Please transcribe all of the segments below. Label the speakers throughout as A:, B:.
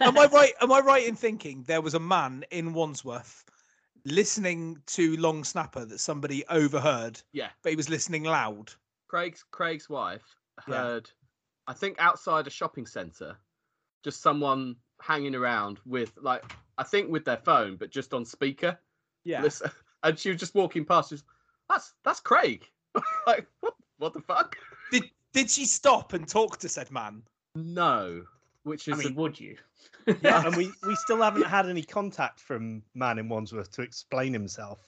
A: am I right? Am I right in thinking there was a man in Wandsworth listening to Long Snapper that somebody overheard,
B: Yeah,
A: but he was listening loud?
B: Craig's Craig's wife
A: Yeah.
B: heard, I think outside a shopping centre, just someone hanging around with like I think with their phone, but just on speaker.
A: Yeah.
B: Listen, and she was just walking past. Was, that's that's Craig. like what? What the fuck?
A: Did did she stop and talk to said man?
B: No, which
C: I
B: is
C: mean,
B: a-
C: would you?
D: Yeah, and we, we still haven't had any contact from Man in Wandsworth to explain himself.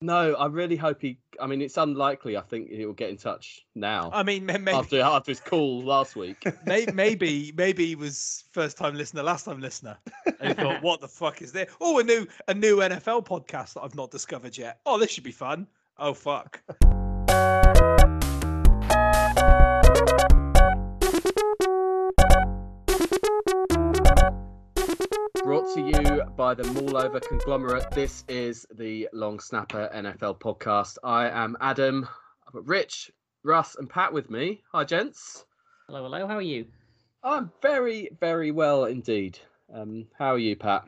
B: no. I really hope he. I mean, it's unlikely. I think he will get in touch now
A: I mean, may- maybe
B: after after his call last week.
A: may- maybe maybe he was first time listener, last time listener, and he thought, "What the fuck is this? Oh, a new a new NFL podcast that I've not discovered yet. Oh, this should be fun. Oh fuck."
B: Brought to you by the Mallover conglomerate. This is the Long Snapper NFL podcast. I am Adam. I've got Rich, Russ, and Pat with me. Hi, gents.
C: Hello, hello. How are you?
B: I'm very, very well indeed. Um, how are you, Pat?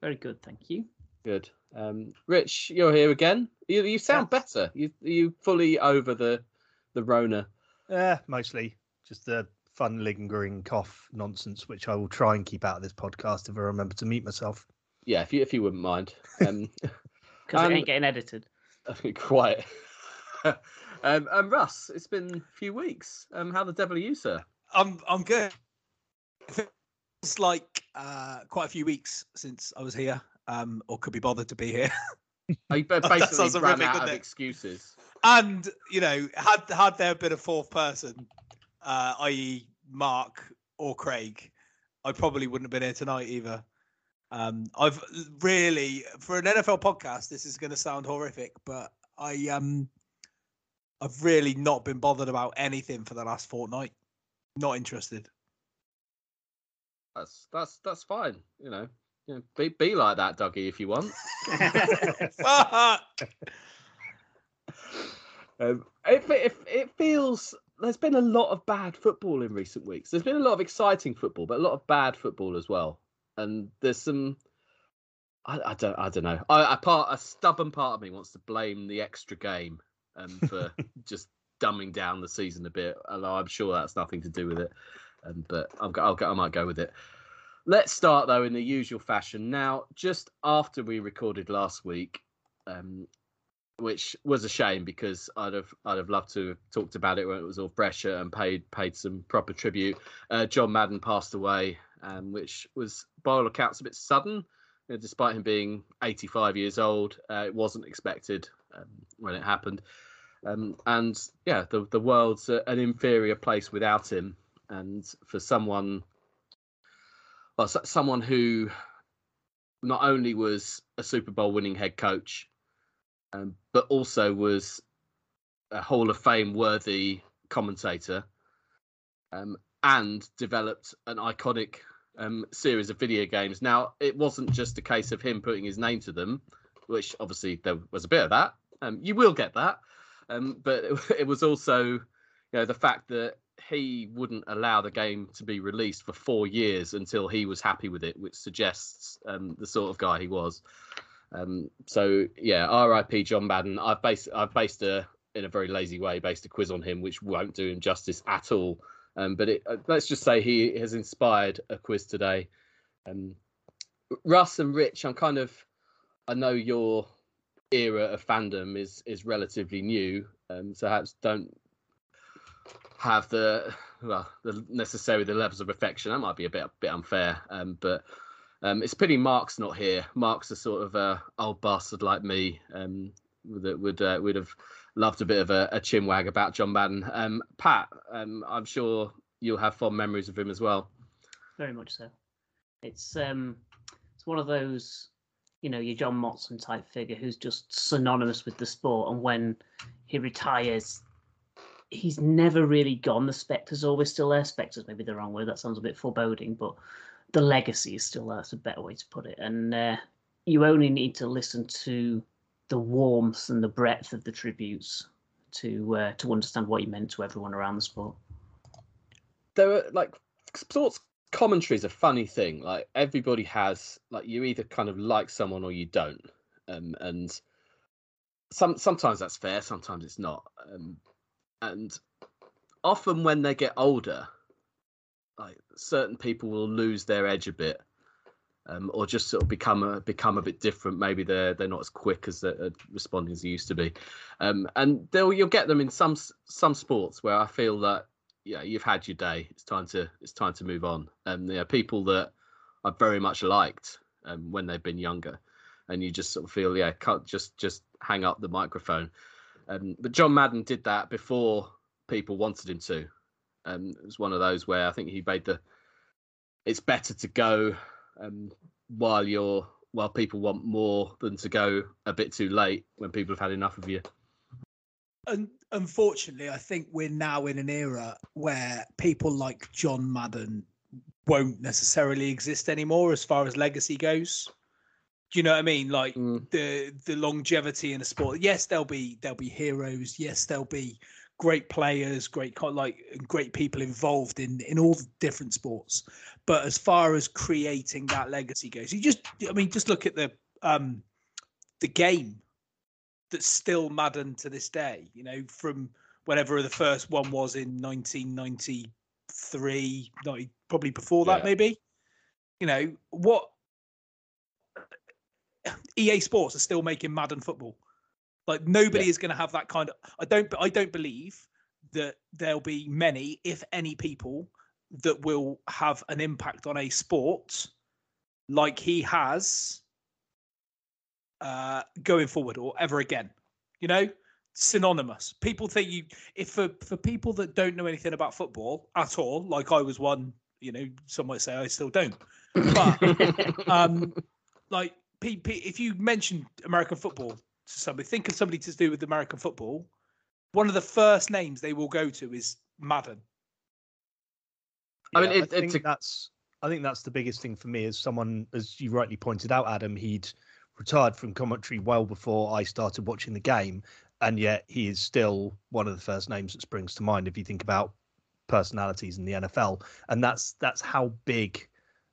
C: Very good, thank you.
B: Good. Um, Rich, you're here again. You, you sound better. You you fully over the the Rona.
D: Yeah, mostly just the fun lingering cough nonsense, which I will try and keep out of this podcast if I remember to mute myself.
B: Yeah, if you if you wouldn't mind. Um,
C: Because
B: Um,
C: it ain't getting edited.
B: quite. um, um, Russ, it's been a few weeks. Um, how the devil are you, sir?
A: I'm I'm good. It's like uh, quite a few weeks since I was here, um, or could be bothered to be here.
B: Oh, you ba-
A: That
B: basically
A: sounds
B: ran
A: horrific,
B: out of
A: it?
B: excuses.
A: And you know, had had there been a fourth person, uh, i.e., Mark or Craig, I probably wouldn't have been here tonight either. Um, I've really, for an NFL podcast, this is going to sound horrific, but I um, I've really not been bothered about anything for the last fortnight. Not interested.
B: That's that's that's fine. You know, you know be be like that, Dougie, if you want. Um, it, it, it feels there's been a lot of bad football in recent weeks. There's been a lot of exciting football, but a lot of bad football as well. And there's some, I, I don't, I don't know. I, a part, a stubborn part of me wants to blame the extra game um, for just dumbing down the season a bit. Although I'm sure that's nothing to do with it. Um, but I'll I'll go, I might go with it. Let's start though in the usual fashion. Now, just after we recorded last week, um, which was a shame because I'd have I'd have loved to have talked about it when it was all fresher and paid paid some proper tribute. Uh, John Madden passed away, um, which was by all accounts a bit sudden, you know, despite him being 85 years old. Uh, it wasn't expected um, when it happened, um, and yeah, the the world's a, an inferior place without him. And for someone, well, so- someone who not only was a Super Bowl winning head coach um, but also was a Hall of Fame worthy commentator, um, and developed an iconic um, series of video games. Now, it wasn't just a case of him putting his name to them, which obviously there was a bit of that. Um, you will get that, um, but it, it was also, you know, the fact that he wouldn't allow the game to be released for four years until he was happy with it, which suggests um, the sort of guy he was. Um, so yeah, R.I.P. John Madden. I've based I've based a in a very lazy way based a quiz on him, which won't do him justice at all. Um, but it, uh, let's just say he has inspired a quiz today. Um, Russ and Rich, I'm kind of I know your era of fandom is is relatively new, um, so perhaps don't have the well the necessarily the levels of affection. That might be a bit bit unfair, um, but um, it's pity Mark's not here. Mark's a sort of uh, old bastard like me um, that would uh, would have loved a bit of a, a chin wag about John Madden. Um, Pat, um, I'm sure you'll have fond memories of him as well.
C: Very much so. It's um, it's one of those, you know, your John Motson type figure who's just synonymous with the sport, and when he retires, he's never really gone. The spectre's always still there. Spectre's maybe the wrong word. That sounds a bit foreboding, but the legacy is still there. That's a better way to put it. And uh, you only need to listen to the warmth and the breadth of the tributes to uh, to understand what he meant to everyone around the sport.
B: There are like sports commentary is a funny thing. Like everybody has, like you either kind of like someone or you don't, um, and some sometimes that's fair, sometimes it's not. Um, and often when they get older, like certain people will lose their edge a bit, um, or just sort of become a become a bit different. Maybe they're they're not as quick as they're responding as they used to be, um, and they'll you'll get them in some some sports where I feel that yeah you've had your day. It's time to it's time to move on. And um, are people that I very much liked um, when they've been younger, and you just sort of feel yeah cut just just hang up the microphone. Um, but John Madden did that before people wanted him to. Um, it was one of those where I think he made the. It's better to go um, while you're while people want more than to go a bit too late when people have had enough of you.
A: And unfortunately, I think we're now in an era where people like John Madden won't necessarily exist anymore as far as legacy goes. Do you know what I mean? Like mm. the the longevity in a sport. Yes, there'll be there'll be heroes. Yes, there'll be great players, great like great people involved in in all the different sports. But as far as creating that legacy goes, you just I mean just look at the um the game that's still Madden to this day. You know, from whatever the first one was in 1993, probably before that, yeah. maybe. You know what? EA Sports are still making Madden football. Like nobody yeah. is going to have that kind of. I don't. I don't believe that there'll be many, if any, people that will have an impact on a sport like he has uh, going forward or ever again. You know, synonymous. People think you if for for people that don't know anything about football at all, like I was one. You know, some might say I still don't, but um, like if you mention American football to somebody, think of somebody to do with American football, one of the first names they will go to is Madden.
D: I mean, it, I think a... that's I think that's the biggest thing for me. As someone, as you rightly pointed out, Adam, he'd retired from commentary well before I started watching the game, and yet he is still one of the first names that springs to mind if you think about personalities in the NFL, and that's that's how big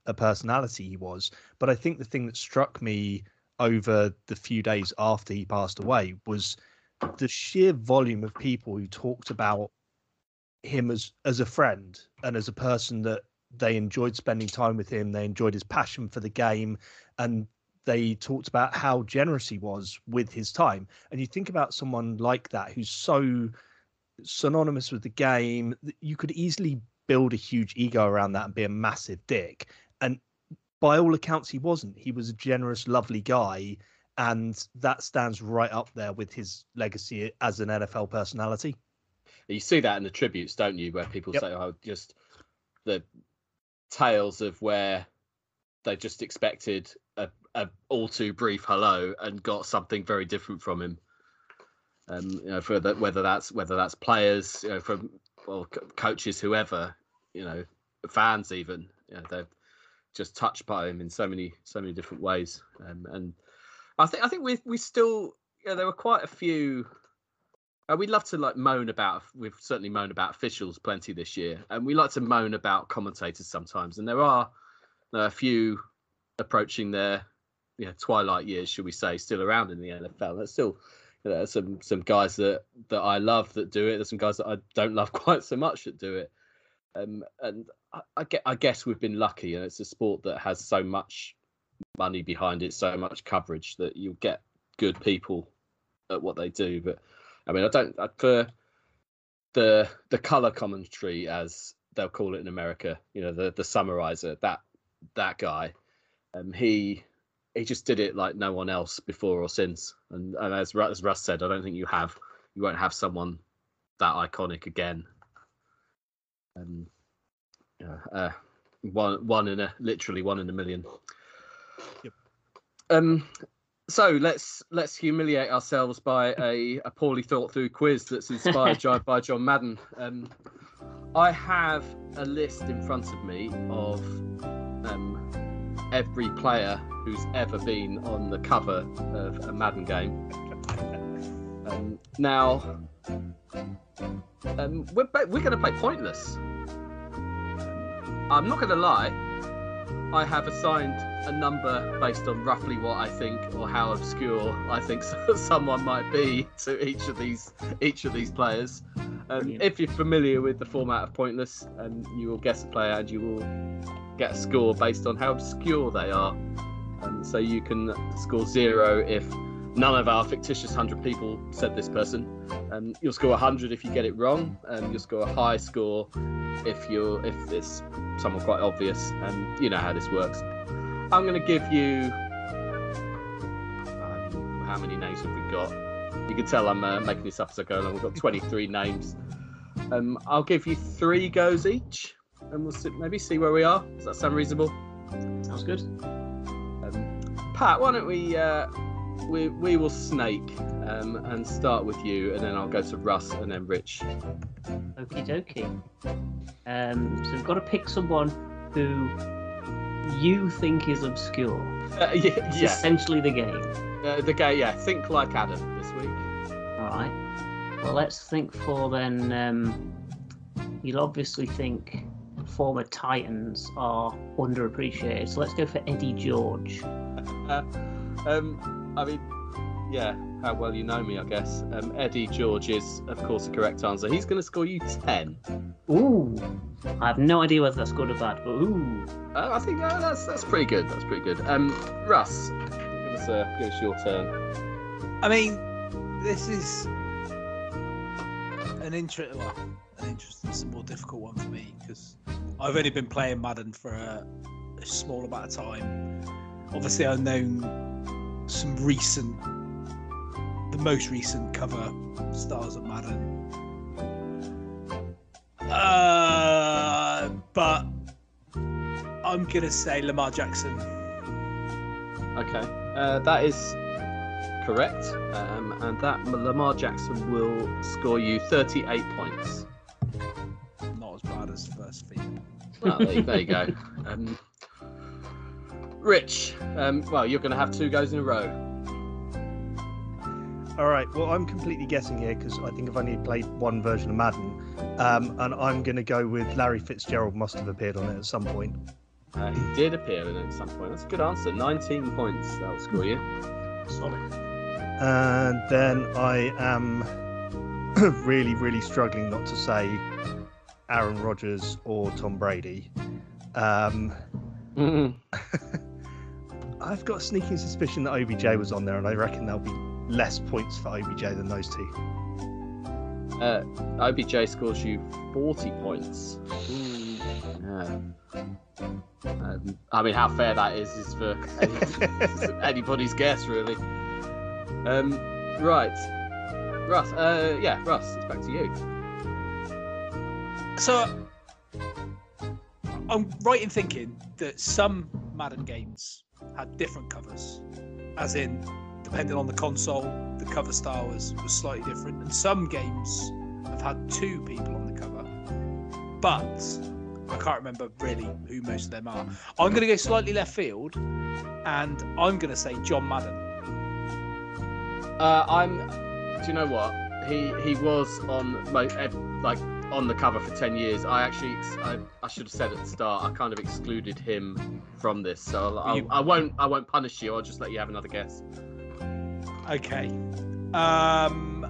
D: a personality he was. But I think the thing that struck me over the few days after he passed away was the sheer volume of people who talked about him as as a friend and as a person that they enjoyed spending time with him they enjoyed his passion for the game and they talked about how generous he was with his time. And you think about someone like that who's so synonymous with the game you could easily build a huge ego around that and be a massive dick by all accounts, he wasn't. He was a generous, lovely guy, and that stands right up there with his legacy as an NFL personality.
B: You see that in the tributes, don't you, where people yep. say, "Oh, just the tales of where they just expected a, a all too brief hello and got something very different from him." Um, you know, for that, whether that's whether that's players, you know, from or coaches, whoever, you know, fans even, you know, they're just touched by him in so many so many different ways. Um, and I think I think we we still there were quite a few. Uh, we love to like moan about. We've certainly moaned about officials plenty this year, and we like to moan about commentators sometimes. And there are uh, a few approaching their you know, twilight years, should we say, still around in the NFL. There's still some some guys that that I love that do it. There's some guys that I don't love quite so much that do it. Um, and I, I, guess we've been lucky, and it's a sport that has so much money behind it, so much coverage that you'll get good people at what they do. But I mean, I don't I, for the the color commentary, as they'll call it in America. You know, the the summarizer. That that guy, um, he he just did it like no one else before or since. And, and as, as Russ said, I don't think you have you won't have someone that iconic again um, uh, one one in a literally one in a million. Yep. Um, so let's let's humiliate ourselves by a, a poorly thought through quiz that's inspired by John Madden. Um, I have a list in front of me of um, every player who's ever been on the cover of a Madden game. Um, now, um, we're we're going to play pointless. I'm not going to lie. I have assigned a number based on roughly what I think or how obscure I think someone might be to each of these each of these players. Um, if you're familiar with the format of Pointless, um, you will guess a player and you will get a score based on how obscure they are. And so you can score zero if none of our fictitious 100 people said this person. Um, you'll score 100 if you get it wrong, and you'll score a high score if you're if it's someone quite obvious. And you know how this works. I'm going to give you. Uh, how many names have we got? You can tell I'm uh, making this up as I go along. We've got 23 names. Um, I'll give you three goes each, and we'll see, maybe see where we are. Does that sound reasonable?
C: Sounds good.
B: Um, Pat, why don't we uh, we we will snake um, and start with you, and then I'll go to Russ and then Rich.
C: Okie dokie. Um, so we've got to pick someone who you think is obscure.
B: Uh, yeah,
C: It's
B: yeah.
C: essentially the game.
B: Uh, the guy, yeah. Think like Adam this week.
C: All right. Well, let's think for then. Um, you'll obviously think former Titans are underappreciated. So let's go for Eddie George.
B: Uh, um, I mean, yeah. How well you know me, I guess. Um, Eddie George is, of course, the correct answer. He's going to score you ten.
C: Ooh. I have no idea whether that's good or bad, but ooh.
B: Uh, I think uh, that's that's pretty good. That's pretty good. Um, Russ, give us uh, give us your turn.
A: I mean, this is an interesting, well, an interesting, it's a more difficult one for me because I've only been playing Madden for a, a small amount of time. Obviously, I've known some recent, the most recent cover stars of Madden. Uh, but I'm gonna say Lamar Jackson.
B: Okay, uh, that is correct, um, and that Lamar Jackson will score you 38 points.
A: Not as bad as the first feet.
B: Well, there, you- there you go. Um, Rich, um, well, you're going to have two goes in a row.
D: All right. Well, I'm completely guessing here because I think I've only played one version of Madden, um, and I'm going to go with Larry Fitzgerald. Must have appeared on it at some point.
B: Uh, he did appear in it at some point. That's a good answer. 19 points. That'll score you.
C: Solid.
D: And then I am really, really struggling not to say Aaron Rodgers or Tom Brady. Um, I've got a sneaking suspicion that OBJ was on there, and I reckon there'll be less points for OBJ than those two.
B: Uh, OBJ scores you 40 points. Yeah. Um, I mean, how fair that is is for any, anybody's guess, really. Um, right, Russ. Uh, yeah, Russ. It's back to you.
A: So I'm right in thinking that some Madden games had different covers, as in, depending on the console, the cover style was, was slightly different, and some games have had two people on the cover, but I can't remember really who most of them are. I'm going to go slightly left field, and I'm going to say John Madden.
B: Uh, I'm. Do you know what? He he was on ev- like on the cover for ten years. I actually I, I should have said at the start. I kind of excluded him from this, so I'll,
A: You-
B: I'll, I won't I won't punish you. I'll just let you have another guess.
A: Okay. Um.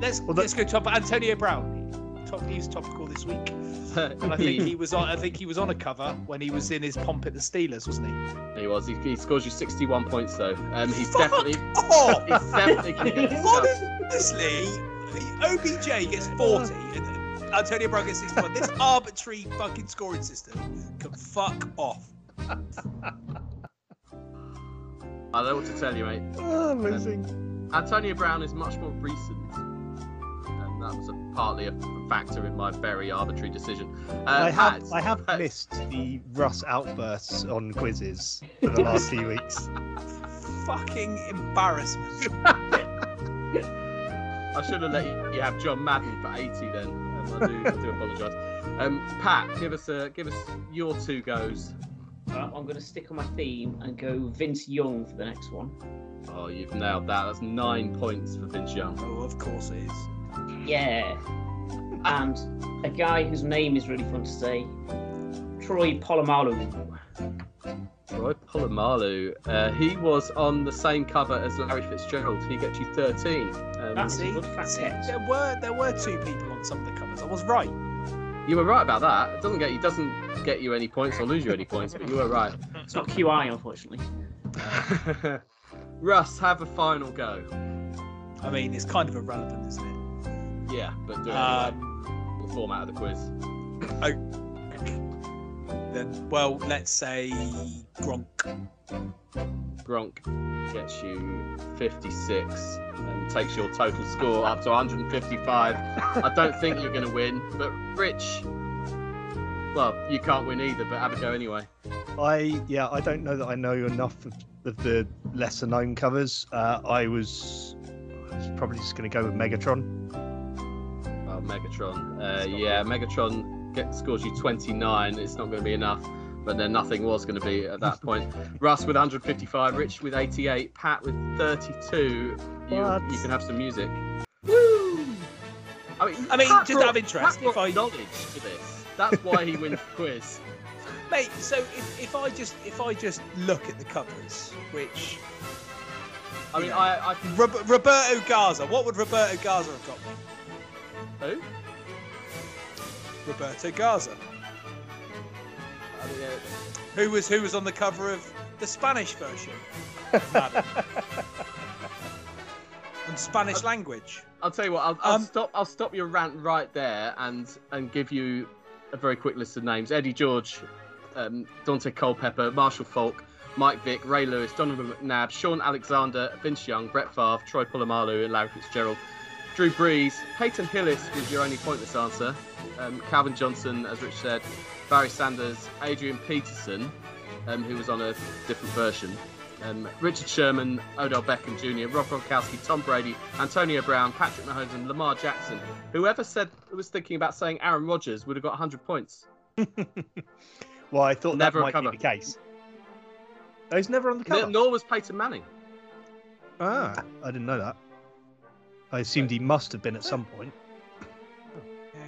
A: Let's
D: Well,
A: let's go top Antonio Brown. Top, he's topical this week, and I think he was on. I think he was on a cover when he was in his pomp at the Steelers, wasn't he?
B: He was. He, he scores you 61 points though. Um, he's
A: Fuck
B: definitely.
A: off!
B: He's definitely gonna get stuffed.
A: Honestly, OBJ gets 40 and Antonio Brown gets 61. This arbitrary fucking scoring system can fuck off.
B: I don't know what to tell you, mate.
D: Ah, oh, amazing.
B: Um, Antonio Brown is much more recent, and that was a, partly a factor in my very arbitrary decision. Uh,
D: I have
B: Pat,
D: I have
B: Pat,
D: missed the Russ outbursts on quizzes for the last few weeks.
A: Fucking embarrassment.
B: I should have let you, you have John Madden for 80 then. Um, I do, I do apologise. Um, Pat, give us a, give us your two goes.
C: Uh, I'm going to stick on my theme and go Vince Young for the next one.
B: Oh, you've nailed that. That's nine points for Vince Young.
A: Oh, of course it is.
C: Yeah. and a guy whose name is really fun to say, Troy Polamalu.
B: Troy Polamalu. Uh, he was on the same cover as Larry Fitzgerald. He gets you 13. Um,
C: That's a
E: See,
C: good fact
E: see,
C: check.
E: there were there were two people on some of the covers. I was right.
B: you were right about that. It doesn't get you doesn't get you any points or lose you any points, but you were right.
C: It's not QI, unfortunately.
B: Russ, have a final go.
E: I mean, it's kind of irrelevant, isn't it?
B: Yeah, but do it anyway.
E: Um,
B: the format of the quiz.
E: Then, well, let's say Gronk.
B: Gronk gets you 56 and takes your total score up to 155. I don't think you're going to win, but Rich, well, you can't win either, but have a go anyway.
D: I yeah, I don't know that I know enough of, of the lesser known covers. Uh, I was, I was probably just going to go with Megatron.
B: Oh, Megatron. Uh, yeah, Megatron get, scores you 29. It's not going to be enough, but then nothing was going to be at that point. Russ with 155, Rich with 88, Pat with 32. You, you can have some music. Woo! I mean,
E: I mean,
B: Pat
E: just
B: brought-
E: out of interest,
B: Pat
E: if I-
B: knowledge to this. That's why he wins the quiz.
E: Mate, so if, if I just if I just look at the covers, which
B: I mean,
E: Yeah.
B: I, I
E: Roberto Garza, what would Roberto Garza have got me?
B: Who?
E: Roberto Garza, who was who was on the cover of the Spanish version, and Spanish language.
B: I'll tell you what. I'll, I'll
E: Um,
B: stop. I'll stop your rant right there, and and give you a very quick list of names: Eddie George, um, Daunte Culpepper, Marshall Faulk, Mike Vick, Ray Lewis, Donovan McNabb, Shaun Alexander, Vince Young, Brett Favre, Troy Polamalu, and Larry Fitzgerald. Drew Brees, Peyton Hillis was your only pointless answer. Um, Calvin Johnson, as Rich said, Barry Sanders, Adrian Peterson, um, who was on a different version. Um, Richard Sherman, Odell Beckham Jr., Rob Gronkowski, Tom Brady, Antonio Brown, Patrick Mahomes, and Lamar Jackson. Whoever said was thinking about saying Aaron Rodgers would have got 100 points.
D: well, I thought
B: Never
D: that might
B: cover.
D: be the case. Oh, he's never on the cover.
B: Nor was Peyton Manning.
D: Ah, I didn't know that. I assumed he must have been at some point.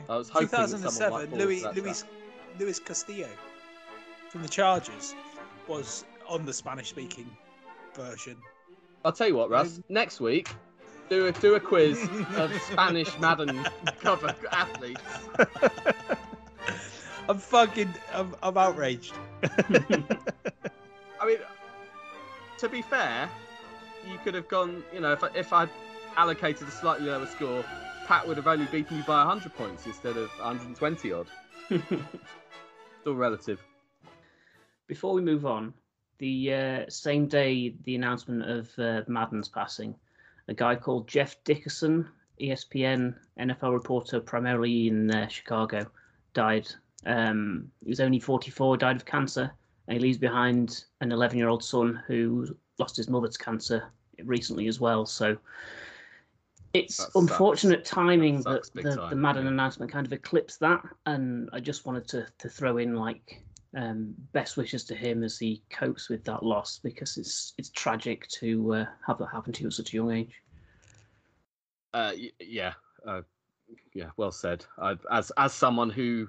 B: I was hoping
E: 2007,
B: might fall
E: Louis Luis Luis Castillo from the Chargers was on the Spanish-speaking version.
B: I'll tell you what, Russ. Um, Next week, do a do a quiz of Spanish Madden cover athletes.
E: I'm fucking, I'm, I'm outraged.
B: I mean, to be fair, you could have gone. You know, if I, if I allocated a slightly lower score, Pat would have only beaten you by 100 points instead of 120 odd. Still relative.
C: Before we move on, the uh, same day the announcement of uh, Madden's passing, a guy called Jeff Dickerson, ESPN NFL reporter primarily in uh, Chicago, died. Um, he was only 44, died of cancer, and he leaves behind an 11 year old son who lost his mother to cancer recently as well. So it's unfortunate timing
B: That
C: that the,
B: time,
C: the Madden
B: yeah.
C: announcement kind of eclipsed that. And I just wanted to, to throw in like um, best wishes to him as he copes with that loss because it's it's tragic to uh, have that happen to you at such a young age.
B: Uh, y- yeah, uh, yeah, well said. i as as someone who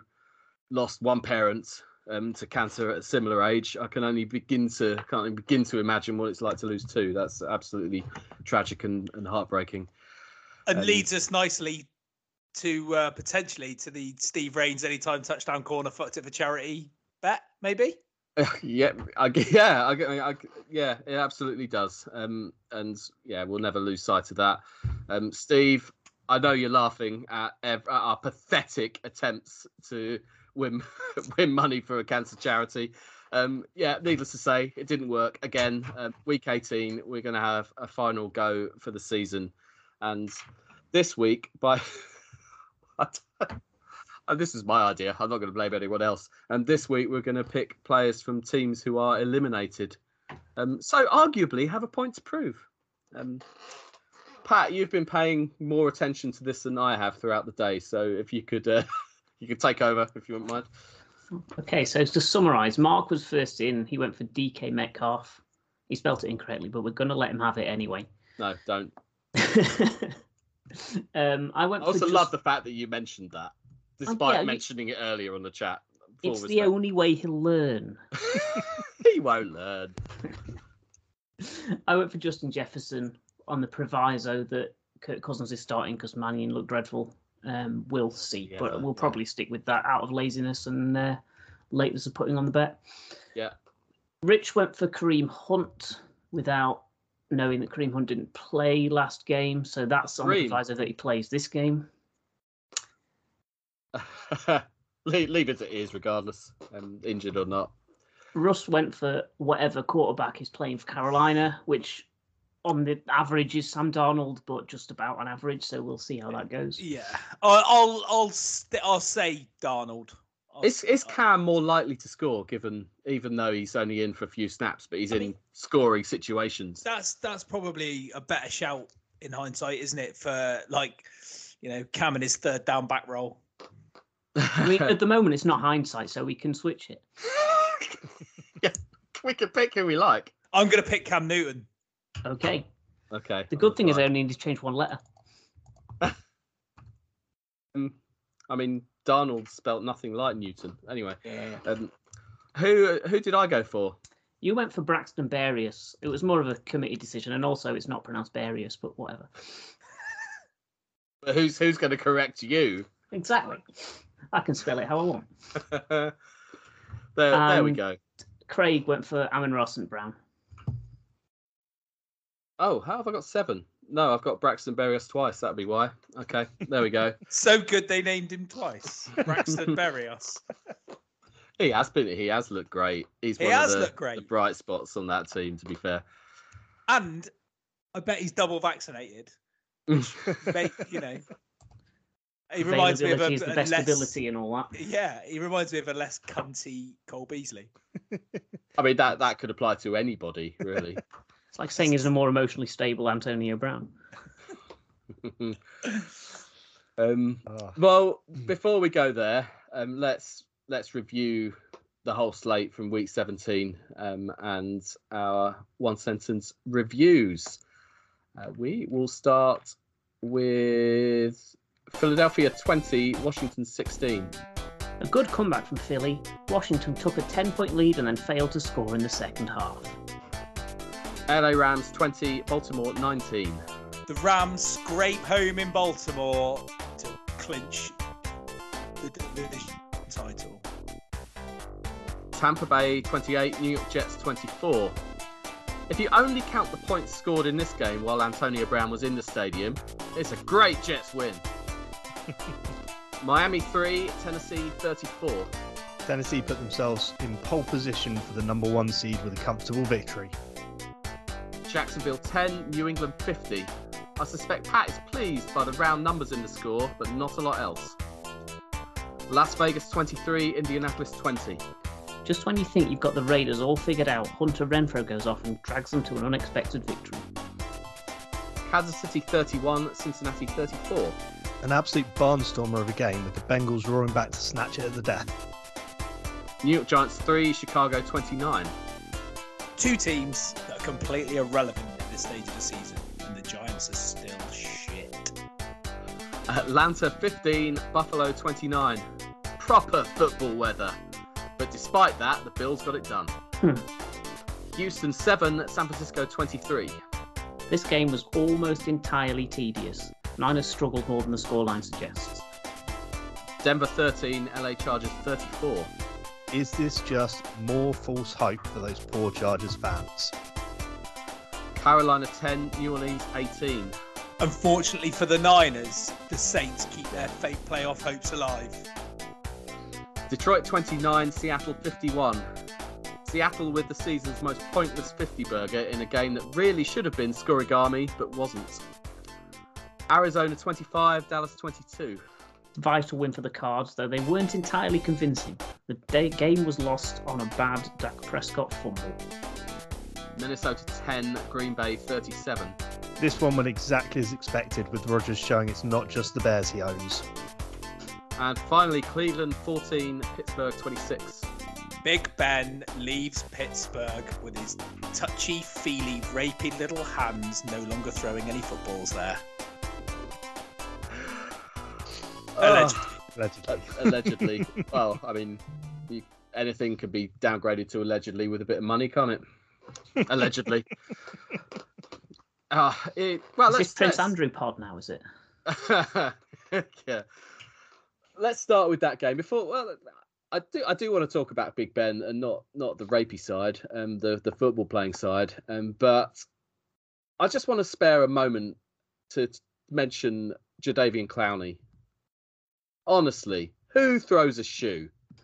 B: lost one parent um, to cancer at a similar age, I can only begin to can't even begin to imagine what it's like to lose two. That's absolutely tragic and, and heartbreaking.
E: And
B: Um,
E: leads us nicely to uh, potentially to the Steve Rains anytime touchdown corner fucked it for charity bet, maybe.
B: yeah, I, yeah, I, I yeah, it absolutely does. Um, and yeah, we'll never lose sight of that. Um, Steve, I know you're laughing at, ev- at our pathetic attempts to win win money for a cancer charity. Um, yeah, needless to say, it didn't work. Again, uh, week 18, we're going to have a final go for the season, and this week by. And this is my idea. I'm not going to blame anyone else. And this week we're going to pick players from teams who are eliminated. Um, so arguably have a point to prove. Um, Pat, you've been paying more attention to this than I have throughout the day. So if you could, uh, you could take over if you wouldn't mind.
C: Okay, so to summarise, Mark was first in. He went for DK Metcalf. He spelt it incorrectly, but we're going to let him have it anyway.
B: No, don't.
C: Um, I went.
B: I also
C: for
B: love the fact that you mentioned that, despite
C: yeah, you-
B: mentioning it earlier on the chat.
C: It's the only way he'll learn.
B: he won't learn.
C: I went for Justin Jefferson on the proviso that Kirk Cousins is starting because Mannion looked dreadful. Um, we'll see,
B: Yeah,
C: but we'll
B: yeah.
C: probably stick with that out of laziness and uh, lateness of putting on the bet.
B: Yeah.
C: Rich went for Kareem Hunt without knowing that Kareem Hunt didn't play last game, so that's on the
B: Kareem.
C: proviso that he plays this game.
B: leave, leave it as it is, regardless, um, injured or not.
C: Russ went for whatever quarterback is playing for Carolina, which on the average is Sam Darnold, but just about on average. So we'll see how that goes.
A: Yeah, I- I'll I'll st- I'll say Darnold. I'll
B: Is is Cam more likely to score, given even though he's only in for a few snaps, but he's
A: I
B: in
A: mean-
B: scoring situations?
A: That's that's probably a better shout in hindsight, isn't it? For like, you know, Cam and his third down back roll.
C: I mean, at the moment, it's not hindsight, so we can switch it.
B: yeah, we can pick who we like.
A: I'm gonna pick Cam Newton.
C: Okay.
B: Okay.
C: The good thing is I only need to change one letter.
B: Um, I mean, Darnold spelt nothing like Newton. Anyway,
A: Yeah.
B: um, who who did I go for?
C: You went for Braxton Berrios. It was more of a committee decision, and also it's not pronounced Berrios, but whatever.
B: Who's who's going to correct you?
C: Exactly. I can spell it how I want.
B: there, there we go.
C: Craig went for Amon-Ra St. Brown.
B: Oh, how have I got seven? No, I've got Braxton Berrios twice. That'd be why. Okay, there we go.
A: So good they named him twice. Braxton Berrios.
B: He has been. He has looked great. He's
A: He
B: one
A: has
B: of the,
A: looked great.
B: the bright spots on that team. To be fair,
A: And I bet he's double vaccinated. Make, you know. He reminds me of a,
C: Availability is the
A: a
C: best
A: less,
C: ability and all that.
A: Yeah, he reminds me of a less cunty Cole Beasley.
B: I mean that that could apply to anybody really.
C: It's like saying he's a more emotionally stable Antonio Brown.
B: um,
D: Oh,
B: well, before we go there, um, let's let's review the whole slate from week 17 um, and our one sentence reviews. Uh, we will start with Philadelphia 20, Washington 16.
C: A good comeback from Philly. Washington took a 10 point lead and then failed to score in the second half.
B: LA Rams 20, Baltimore 19.
A: The Rams scrape home in Baltimore to clinch the division title.
B: Tampa Bay 28, New York Jets 24. If you only count the points scored in this game while Antonio Brown was in the stadium, it's a great Jets win. Miami 3, Tennessee 34.
D: Tennessee put themselves in pole position for the number one seed with a comfortable victory.
B: Jacksonville 10, New England 50. I suspect Pat is pleased by the round numbers in the score, but not a lot else. Las Vegas 23, Indianapolis 20.
C: Just when you think you've got the Raiders all figured out, Hunter Renfrow goes off and drags them to an unexpected victory.
B: Kansas City 31, Cincinnati 34.
D: An absolute barnstormer of a game with the Bengals roaring back to snatch it at the death.
B: New York Giants 3, Chicago 29.
A: Two teams that are completely irrelevant at this stage of the season, and the Giants are still shit.
B: Atlanta 15, Buffalo 29. Proper football weather. But despite that, the Bills got it done.
C: Hmm.
B: Houston 7, San Francisco 23.
C: This game was almost entirely tedious. Niners struggled more than the scoreline suggests.
B: Denver 13, LA Chargers 34.
D: Is this just more false hope for those poor Chargers fans?
B: Carolina 10, New Orleans 18.
A: Unfortunately for the Niners, the Saints keep their fake playoff hopes alive.
B: Detroit 29, Seattle 51. Seattle with the season's most pointless 50 burger in a game that really should have been Scorigami but wasn't. Arizona 25, Dallas 22.
C: Vital win for the Cards, though they weren't entirely convincing. The day- game was lost on a bad Dak Prescott fumble.
B: Minnesota 10, Green Bay 37.
D: This one went exactly as expected, with Rodgers showing it's not just the Bears he owns.
B: And finally, Cleveland 14, Pittsburgh 26.
A: Big Ben leaves Pittsburgh with his touchy feely, rapey little hands no longer throwing any footballs there. Allegedly.
D: Allegedly.
B: allegedly. well, I mean, you, anything could be downgraded to allegedly with a bit of money, can't it? Allegedly. Uh, it, well,
C: is this Prince Andrew pod now? Is it?
B: yeah. Let's start with that game. Before, well, I do, I do want to talk about Big Ben and not not the rapey side, um, the the football playing side, um, but I just want to spare a moment to t- mention Jadeveon Clowney. Honestly, who throws a shoe?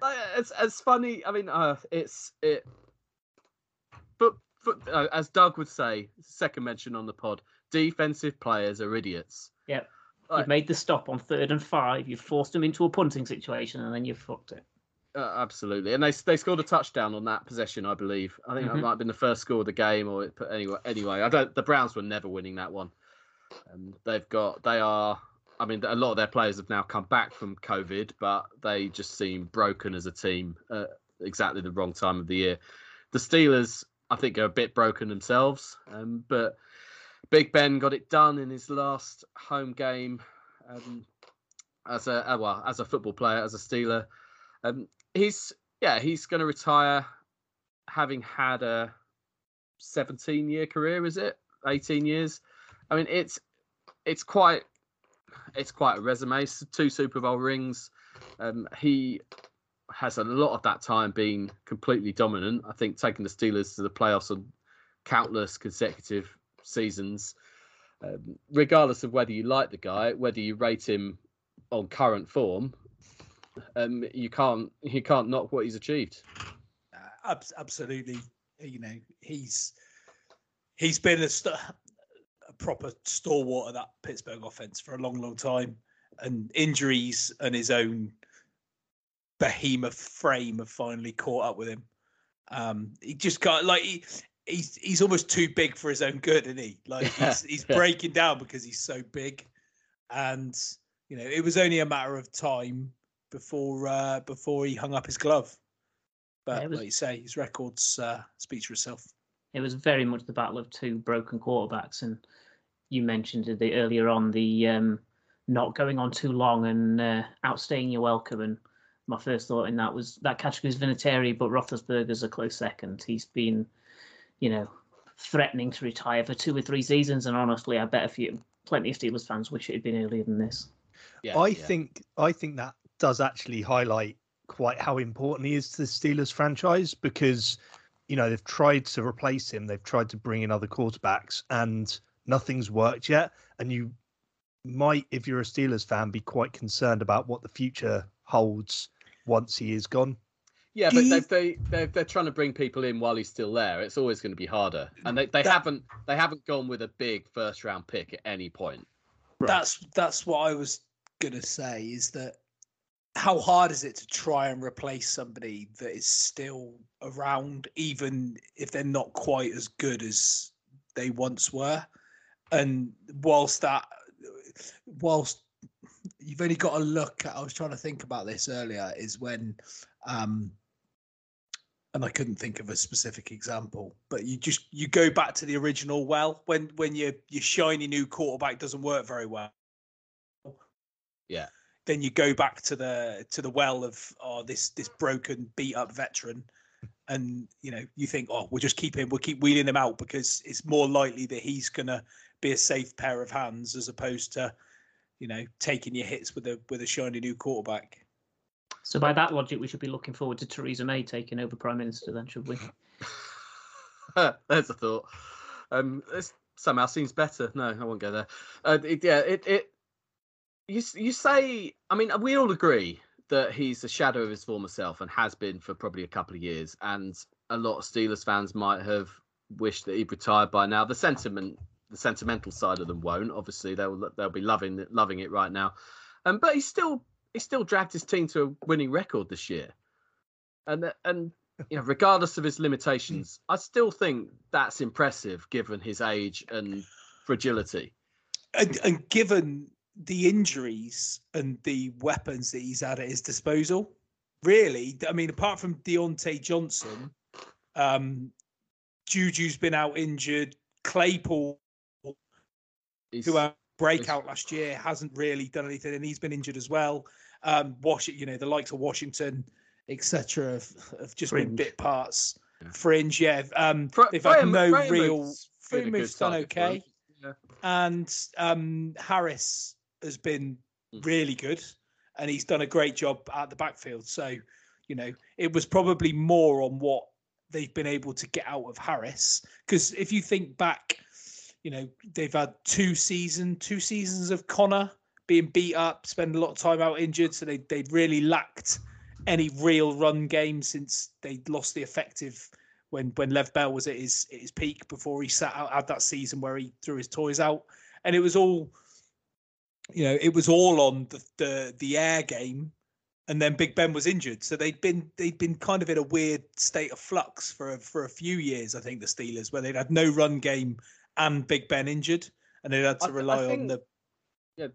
B: Like, It's it's funny. I mean, uh, it's it. But, but uh, as Doug would say, second mention on the pod, defensive players are idiots.
C: Yep.
B: Right.
C: You've made the stop on third and five. You've forced them into a punting situation, and then you've fucked it.
B: Uh, absolutely, and they they scored a touchdown on that possession, I believe. I think that
C: Mhm.
B: might have been the first score of the game, or it, anyway, anyway, I don't. The Browns were never winning that one. Um, they've got, they are. I mean, a lot of their players have now come back from COVID, but they just seem broken as a team. Uh, exactly the wrong time of the year. The Steelers, I think, are a bit broken themselves, um, but Big Ben got it done in his last home game um, as a uh, well as a football player, as a Steeler. Um, he's yeah he's going to retire having had a 17 year career is it 18 years i mean it's it's quite it's quite a resume two super bowl rings um, he has a lot of that time been completely dominant i think taking the steelers to the playoffs on countless consecutive seasons um, regardless of whether you like the guy whether you rate him on current form um, you can't you can't knock what he's achieved.
A: Uh, abs- absolutely. You know, he's he's been a, st- proper stalwart of that Pittsburgh offense for a long, long time, and injuries and his own behemoth frame have finally caught up with him. Um, he just got like he. He's he's almost too big for his own good, isn't he? Like he's, he's breaking down because he's so big, and you know it was only a matter of time before uh, before he hung up his glove. But
C: it was-
A: like you say, his records uh, speaks for itself.
C: It was very much the battle of two broken quarterbacks, and you mentioned the, earlier on the um, not going on too long and uh, outstaying your welcome. And my first thought in that was that category is Vinatieri, but Roethlisberger's a close second. He's been, you know, threatening to retire for two or three seasons, and honestly, I bet a few, plenty of Steelers fans wish it had been earlier than this.
B: Yeah,
D: I
B: yeah.
D: think I think that does actually highlight quite how important he is to the Steelers franchise because you know they've tried to replace him, they've tried to bring in other quarterbacks, and nothing's worked yet. And you might, if you're a Steelers fan, be quite concerned about what the future holds once he is gone.
B: Yeah, but
A: you-
B: they they they're, they're trying to bring people in while he's still there. It's always going to be harder, and they, they
A: That-
B: haven't they haven't gone with a big first round pick at any point.
A: That's that's what I was gonna say. Is that how hard is it to try and replace somebody that is still around, even if they're not quite as good as they once were? And whilst that, whilst you've only got to look at, I was trying to think about this earlier, is when, um, and I couldn't think of a specific example, but you just you go back to the original well when when your your shiny new quarterback doesn't work very well.
B: Yeah.
A: Then you go back to the to the well of oh this this broken beat up veteran, and you know you think oh we'll just keep him we'll keep wheeling him out because it's more likely that he's gonna be a safe pair of hands as opposed to you know taking your hits with a with a shiny new quarterback.
C: So by that logic, we should be looking forward to Theresa May taking over Prime Minister. Then, should we?
B: There's a thought. Um, this somehow seems better. No, I won't go there. Uh, it, yeah, it it you you say. I mean, we all agree that he's a shadow of his former self and has been for probably a couple of years. And a lot of Steelers fans might have wished that he'd retired by now. The sentiment, the sentimental side of them won't. Obviously, they'll they'll be loving it, loving it right now. Um, but he's still he still dragged his team to a winning record this year. And and you know, regardless of his limitations, I still think that's impressive given his age and fragility.
A: and, and given the injuries and the weapons that he's had at his disposal, really, I mean, apart from Diontae Johnson, um, Juju's been out injured. Claypool,
B: He's,
A: who had breakout last year, hasn't really done anything, and he's been injured as well. Um, Wash, you know, the likes of Washington, etc., have, have just Fringe. been bit parts. Yeah. Fringe, yeah. Um, Fr- they've had no real. Freeman's done okay, yeah. and um, Harris has been mm. really good, and he's done a great job at the backfield. So, you know, it was probably more on what they've been able to get out of Harris. Because if you think back, you know, they've had two season, two seasons of Conner being beat up, spend a lot of time out injured, so they they really lacked any real run game since they lost the effective when when Lev Bell was at his at his peak before he sat out had that season where he threw his toys out, and it was all, you know, it was all on the the the air game and then Big Ben was injured, so they'd been they'd been kind of in a weird state of flux for a, for a few years. I think the Steelers, where they'd had no run game and Big Ben injured, and they'd had to rely think, on the.
B: Yeah,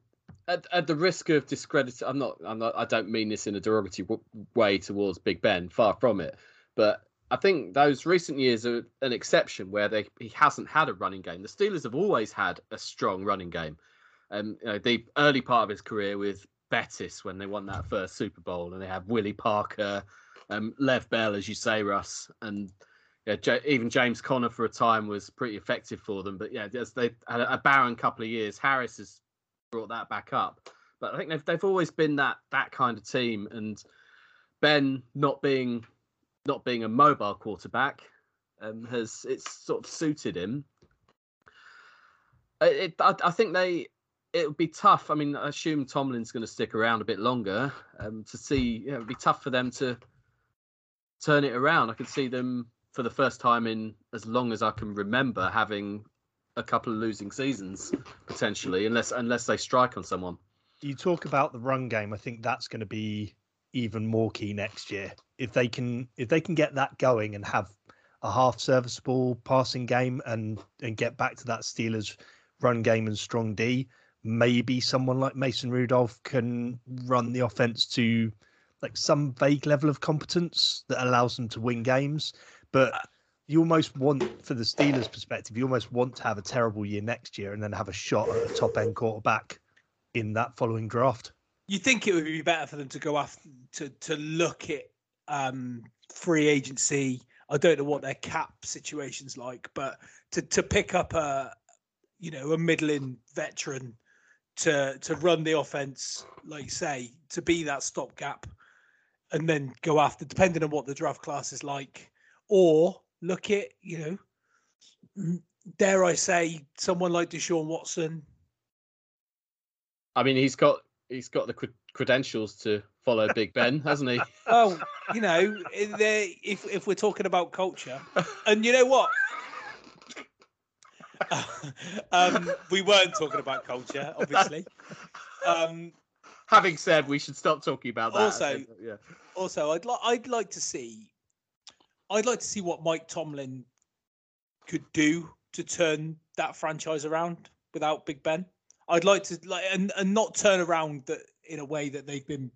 B: at, at the risk of discrediting, I'm not, I'm not, I don't mean this in a derogatory way towards Big Ben. Far from it, but I think those recent years are an exception where they he hasn't had a running game. The Steelers have always had a strong running game. Um, you know, the early part of his career with Bettis when they won that first Super Bowl, and they had Willie Parker, um, Lev Bell, as you say, Russ, and yeah, J- even James Conner for a time was pretty effective for them. But yeah, they had a barren couple of years. Harris has brought that back up, but I think they've they've always been that that kind of team. And Ben not being not being a mobile quarterback um, has it's sort of suited him. It, it I, I think they it would be tough. I mean, I assume Tomlin's going to stick around a bit longer um, to see. You know, it would be tough for them to turn it around. I could see them for the first time in as long as I can remember having a couple of losing seasons potentially, unless unless they strike on someone.
D: You talk about the run game. I think that's going to be even more key next year. If they can if they can get that going and have a half serviceable passing game and and get back to that Steelers run game and strong D, maybe someone like Mason Rudolph can run the offense to like some vague level of competence that allows them to win games. But uh, you almost want, for the Steelers' perspective, you almost want to have a terrible year next year and then have a shot at a top end quarterback in that following draft.
A: You think it would be better for them to go after to to look at um, free agency. I don't know what their cap situation's like, but to to pick up a you know a middling veteran to to run the offense, like you say, to be that stopgap, and then go after, depending on what the draft class is like, or look at you know, dare I say, someone like Deshaun Watson.
B: I mean, he's got he's got the credentials to follow Big Ben, hasn't he?
A: Oh, you know, if if we're talking about culture, and you know what, um, we weren't talking about culture, obviously. Um,
B: Having said, we should stop talking about that.
A: Also, yeah. Also, I'd like I'd like to see, I'd like to see what Mike Tomlin could do to turn that franchise around without Big Ben. I'd like to like and, and not turn around that in a way that they've been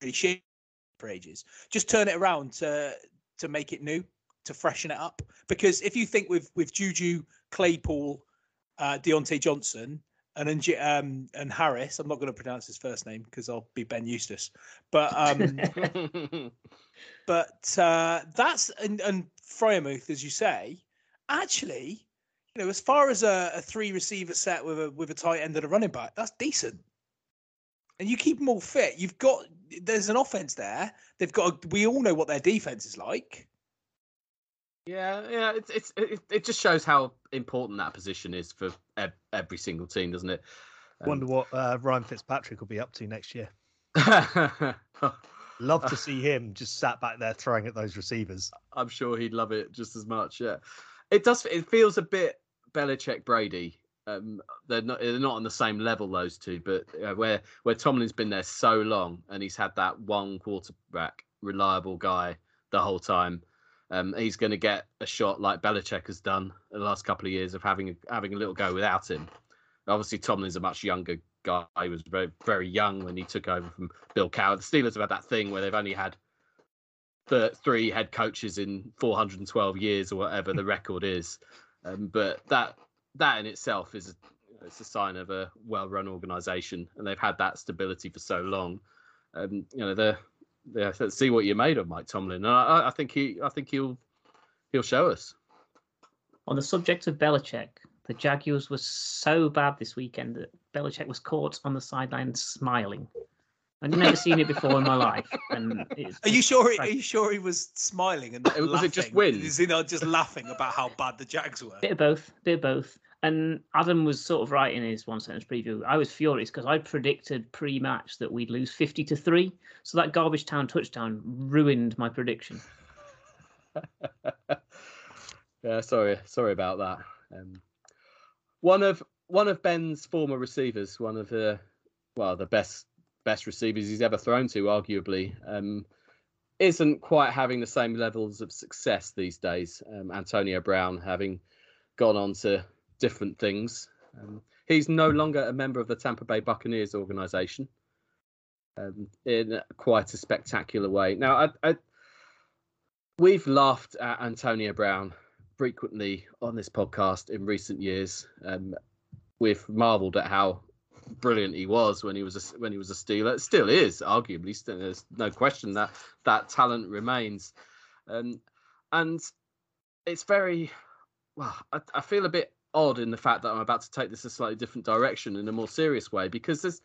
A: really shit for ages. Just turn it around to to make it new to freshen it up. Because if you think with with Juju, Claypool, uh, Diontae Johnson, and um, and Harris, I'm not going to pronounce his first name because I'll be Ben Eustace. But um, but uh, that's and, and Freiermuth, as you say, actually, you know, as far as a, a three receiver set with a with a tight end and a running back, that's decent. And you keep them all fit. You've got there's an offense there. They've got. A, we all know what their defense is like.
B: Yeah, yeah, it's, it's it, it just shows how important that position is for every single team, doesn't it?
D: Um, Wonder what uh, Ryan Fitzpatrick will be up to next year. love to see him just sat back there throwing at those receivers.
B: I'm sure he'd love it just as much. Yeah, it does. It feels a bit Belichick Brady. Um, they're not they're not on the same level those two, but uh, where where Tomlin's been there so long and he's had that one quarterback reliable guy the whole time um, he's going to get a shot like Belichick has done the last couple of years of having having a little go without him. Obviously, Tomlin's a much younger guy. He was very very young when he took over from Bill Cowher. The Steelers have had that thing where they've only had th- three head coaches in 412 years or whatever the record is. Um, but that that in itself is it's a sign of a well-run organisation, and they've had that stability for so long. Um, you know, they're, they're see what you're made of, Mike Tomlin. And I, I think he, I think he'll, he'll show us.
C: On the subject of Belichick, the Jaguars were so bad this weekend that Belichick was caught on the sideline smiling. I've never seen it before in my life. And
A: are you sure? He, are you sure he was smiling and was laughing?
B: it just wind?
A: Is he not just laughing about how bad the Jags were?
C: Bit of both. Bit of both. And Adam was sort of right in his one sentence preview. I was furious because I predicted pre-match that we'd lose fifty to three. So that garbage town touchdown ruined my prediction.
B: yeah, sorry, sorry about that. Um, one of one of Ben's former receivers, one of the well, the best best receivers he's ever thrown to, arguably, um, isn't quite having the same levels of success these days. Um, Antonio Brown having gone on to different things. Um, he's no longer a member of the Tampa Bay Buccaneers organization um, in quite a spectacular way. Now, I, I, we've laughed at Antonio Brown frequently on this podcast in recent years. Um, we've marveled at how brilliant he was when he was a, when he was a Steeler. Still is, arguably. Still, there's no question that that talent remains, um, and it's very well. I, I feel a bit odd in the fact that I'm about to take this a slightly different direction in a more serious way because there's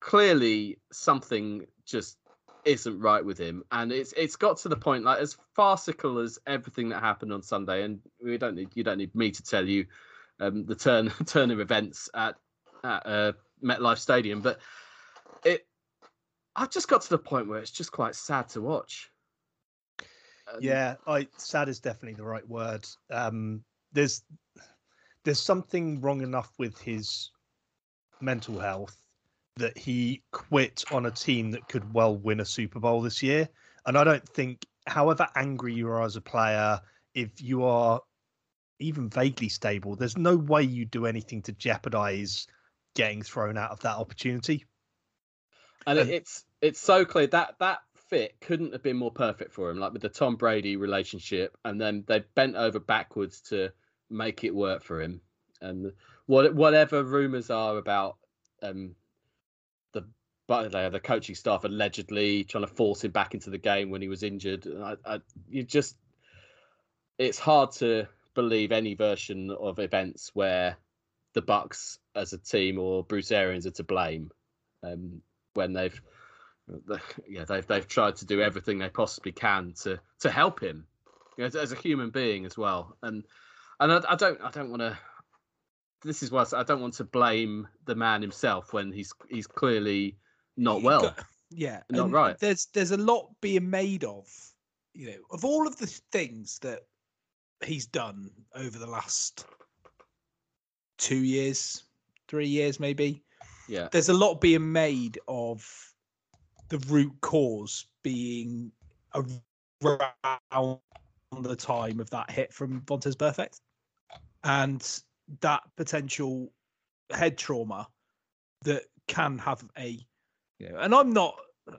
B: clearly something just isn't right with him and it's it's got to the point like as farcical as everything that happened on Sunday and we don't need you don't need me to tell you um, the turn turn of events at at uh, MetLife Stadium, but it I've just got to the point where it's just quite sad to watch.
D: Um, yeah, I sad is definitely the right word. Um, there's there's something wrong enough with his mental health that he quit on a team that could well win a Super Bowl this year. And I don't think, however angry you are as a player, if you are even vaguely stable, there's no way you'd do anything to jeopardize getting thrown out of that opportunity.
B: And um, it's it's so clear that that fit couldn't have been more perfect for him, like with the Tom Brady relationship, and then they bent over backwards to make it work for him. And what whatever rumors are about um, the but the coaching staff allegedly trying to force him back into the game when he was injured, I, I, you just it's hard to believe any version of events where the Bucs as a team or Bruce Arians are to blame um, when they've yeah they've they've tried to do everything they possibly can to to help him you know, as, as, a human being as well and and I, I don't I don't want to this is what I don't want to blame the man himself when he's he's clearly not well got,
A: yeah
B: not right
A: there's there's a lot being made of you know of all of the things that he's done over the last two years, three years maybe.
B: Yeah.
A: There's a lot being made of the root cause being around the time of that hit from Vontaze Burfict and that potential head trauma that can have a you know and I'm not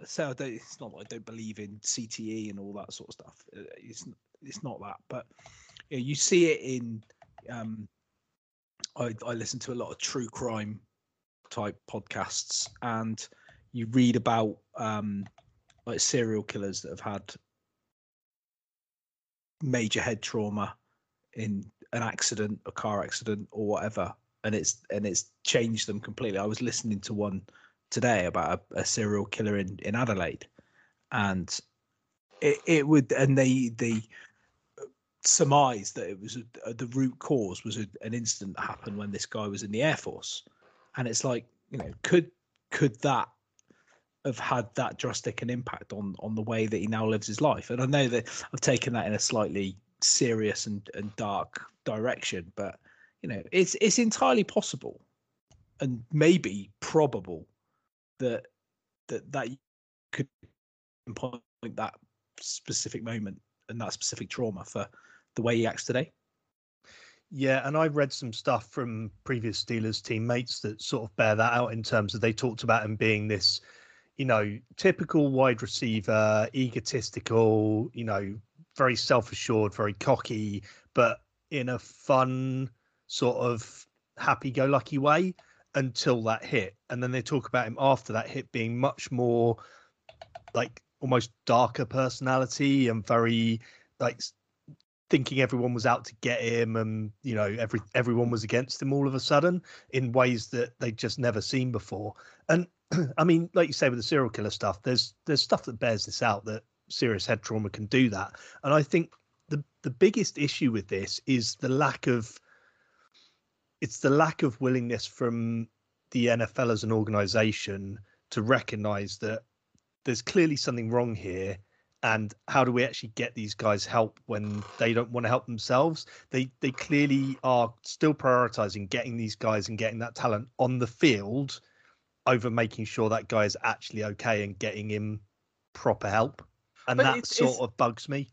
A: so I don't, it's not that I don't believe in CTE and all that sort of stuff. Uh, it's it's not that, but you, know, you see it in um, I, I listen to a lot of true crime type podcasts, and you read about um, like serial killers that have had major head trauma in an accident, a car accident, or whatever, and it's and it's changed them completely. I was listening to one today about a, a serial killer in in Adelaide, and it, it would and they they surmise that it was a, a, the root cause was a, an incident that happened when this guy was in the air force and it's like you know could could that have had that drastic an impact on on the way that he now lives his life and i know that i've taken that in a slightly serious and, and dark direction but you know it's it's entirely possible and maybe probable that that that could point that specific moment and that specific trauma for the way he acts today.
D: Yeah, and I've read some stuff from previous Steelers teammates that sort of bear that out in terms of they talked about him being this, you know, typical wide receiver, egotistical, you know, very self assured, very cocky, but in a fun, sort of happy-go-lucky way until that hit, and then they talk about him after that hit being much more like almost darker personality and very like thinking everyone was out to get him and you know every everyone was against him all of a sudden in ways that they'd just never seen before. And i mean like you say with the serial killer stuff there's there's stuff that bears this out that serious head trauma can do that. And i think the the biggest issue with this is the lack of it's the lack of willingness from the NFL as an organization to recognize that there's clearly something wrong here and how do we actually get these guys help when they don't want to help themselves? They they clearly are still prioritizing getting these guys and getting that talent on the field over making sure that guy is actually okay and getting him proper help and but that it's, sort it's, of bugs me.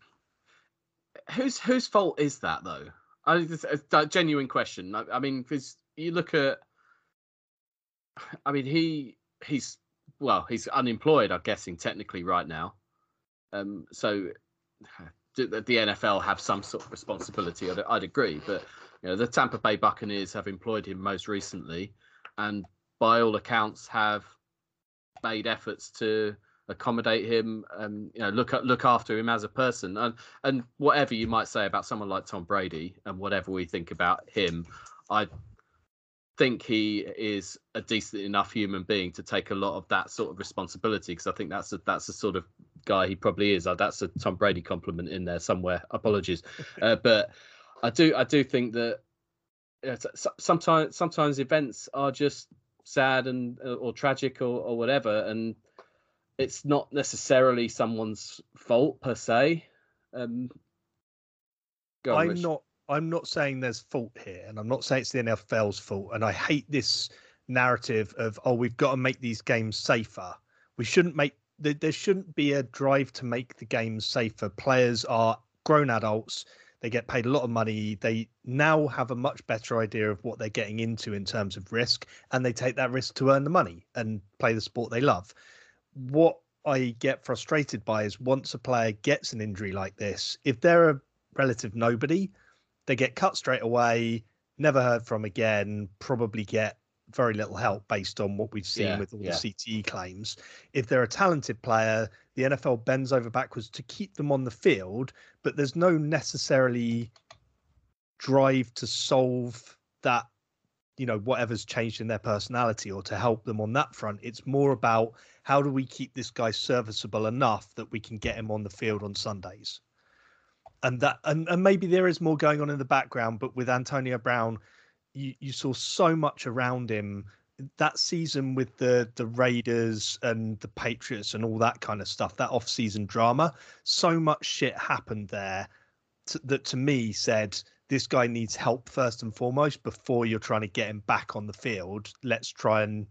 B: Whose whose fault is that though? I, it's a genuine question. I, I mean because you look at i mean he he's well he's unemployed i'm guessing technically right now. Um, so the NFL have some sort of responsibility. I'd, I'd, agree, but you know the Tampa Bay Buccaneers have employed him most recently, and by all accounts have made efforts to accommodate him and you know look look after him as a person and and whatever you might say about someone like Tom Brady and whatever we think about him I think he is a decent enough human being to take a lot of that sort of responsibility because I think that's a that's the sort of guy he probably is. Uh, that's a Tom Brady compliment in there somewhere. Apologies, uh, but I do I do think that you know, sometimes sometimes events are just sad and uh, or tragic or, or whatever, and it's not necessarily someone's fault per se. Um,
D: on, I'm Rich. not I'm not saying there's fault here, and I'm not saying it's the NFL's fault. And I hate this narrative of oh, we've got to make these games safer. We shouldn't make there shouldn't be a drive to make the games safer. Players are grown adults. They get paid a lot of money. They now have a much better idea of what they're getting into in terms of risk, and they take that risk to earn the money and play the sport they love. What I get frustrated by is once a player gets an injury like this, if they're a relative nobody, they get cut straight away, never heard from again, probably get very little help based on what we've seen yeah, with all yeah. the CTE claims. If they're a talented player, the NFL bends over backwards to keep them on the field, but there's no necessarily drive to solve that you know whatever's changed in their personality or to help them on that front. It's more about how do we keep this guy serviceable enough that we can get him on the field on sundays. And that and, and maybe there is more going on in the background but with antonio brown you, you saw so much around him. That season with the the raiders and the patriots and all that kind of stuff that off-season drama so much shit happened there to, that to me said this guy needs help first and foremost before you're trying to get him back on the field let's try and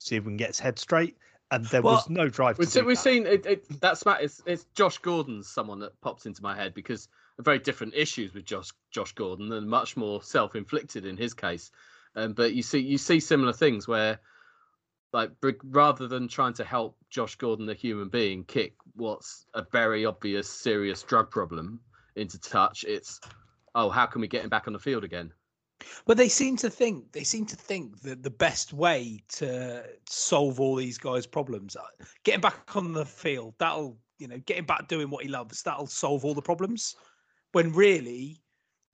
D: see if we can get his head straight and there well, was no drive.
B: We've, we've seen it, it, that's it's, it's Josh Gordon's someone that pops into my head because very different issues with Josh Josh Gordon and much more self inflicted in his case. Um, but you see you see similar things where like rather than trying to help Josh Gordon, the human being, kick what's a very obvious serious drug problem into touch, it's oh how can we get him back on the field again?
A: But they seem to think they seem to think that the best way to solve all these guys' problems, uh, getting back on the field, that'll you know, getting back doing what he loves, that'll solve all the problems. When really,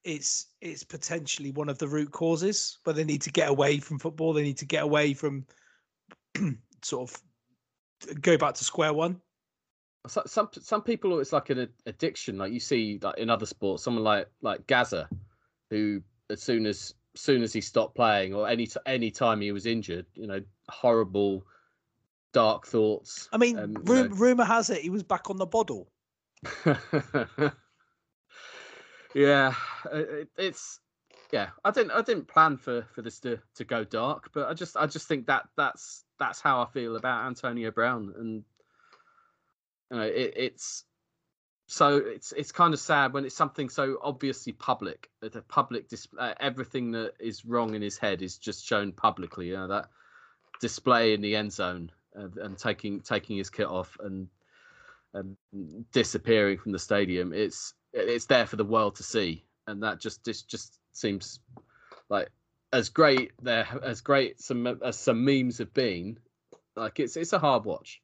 A: it's it's potentially one of the root causes. But they need to get away from football. They need to get away from sort of go back to square one.
B: Some some people it's like an addiction. Like you see, like in other sports, someone like like Gazza, who as soon as soon as he stopped playing or any any time he was injured, you know, horrible dark thoughts.
A: I mean, um, rum- rumor has it he was back on the bottle.
B: yeah, it, it's yeah. I didn't I didn't plan for for this to to go dark, but I just I just think that that's that's how I feel about Antonio Brown, and you know, it, it's so it's it's kind of sad when it's something so obviously public that a public display uh, everything that is wrong in his head is just shown publicly you know that display in the end zone and, and taking taking his kit off and and disappearing from the stadium it's it's there for the world to see and that just just just seems like as great there as great some as some memes have been, like it's it's a hard watch.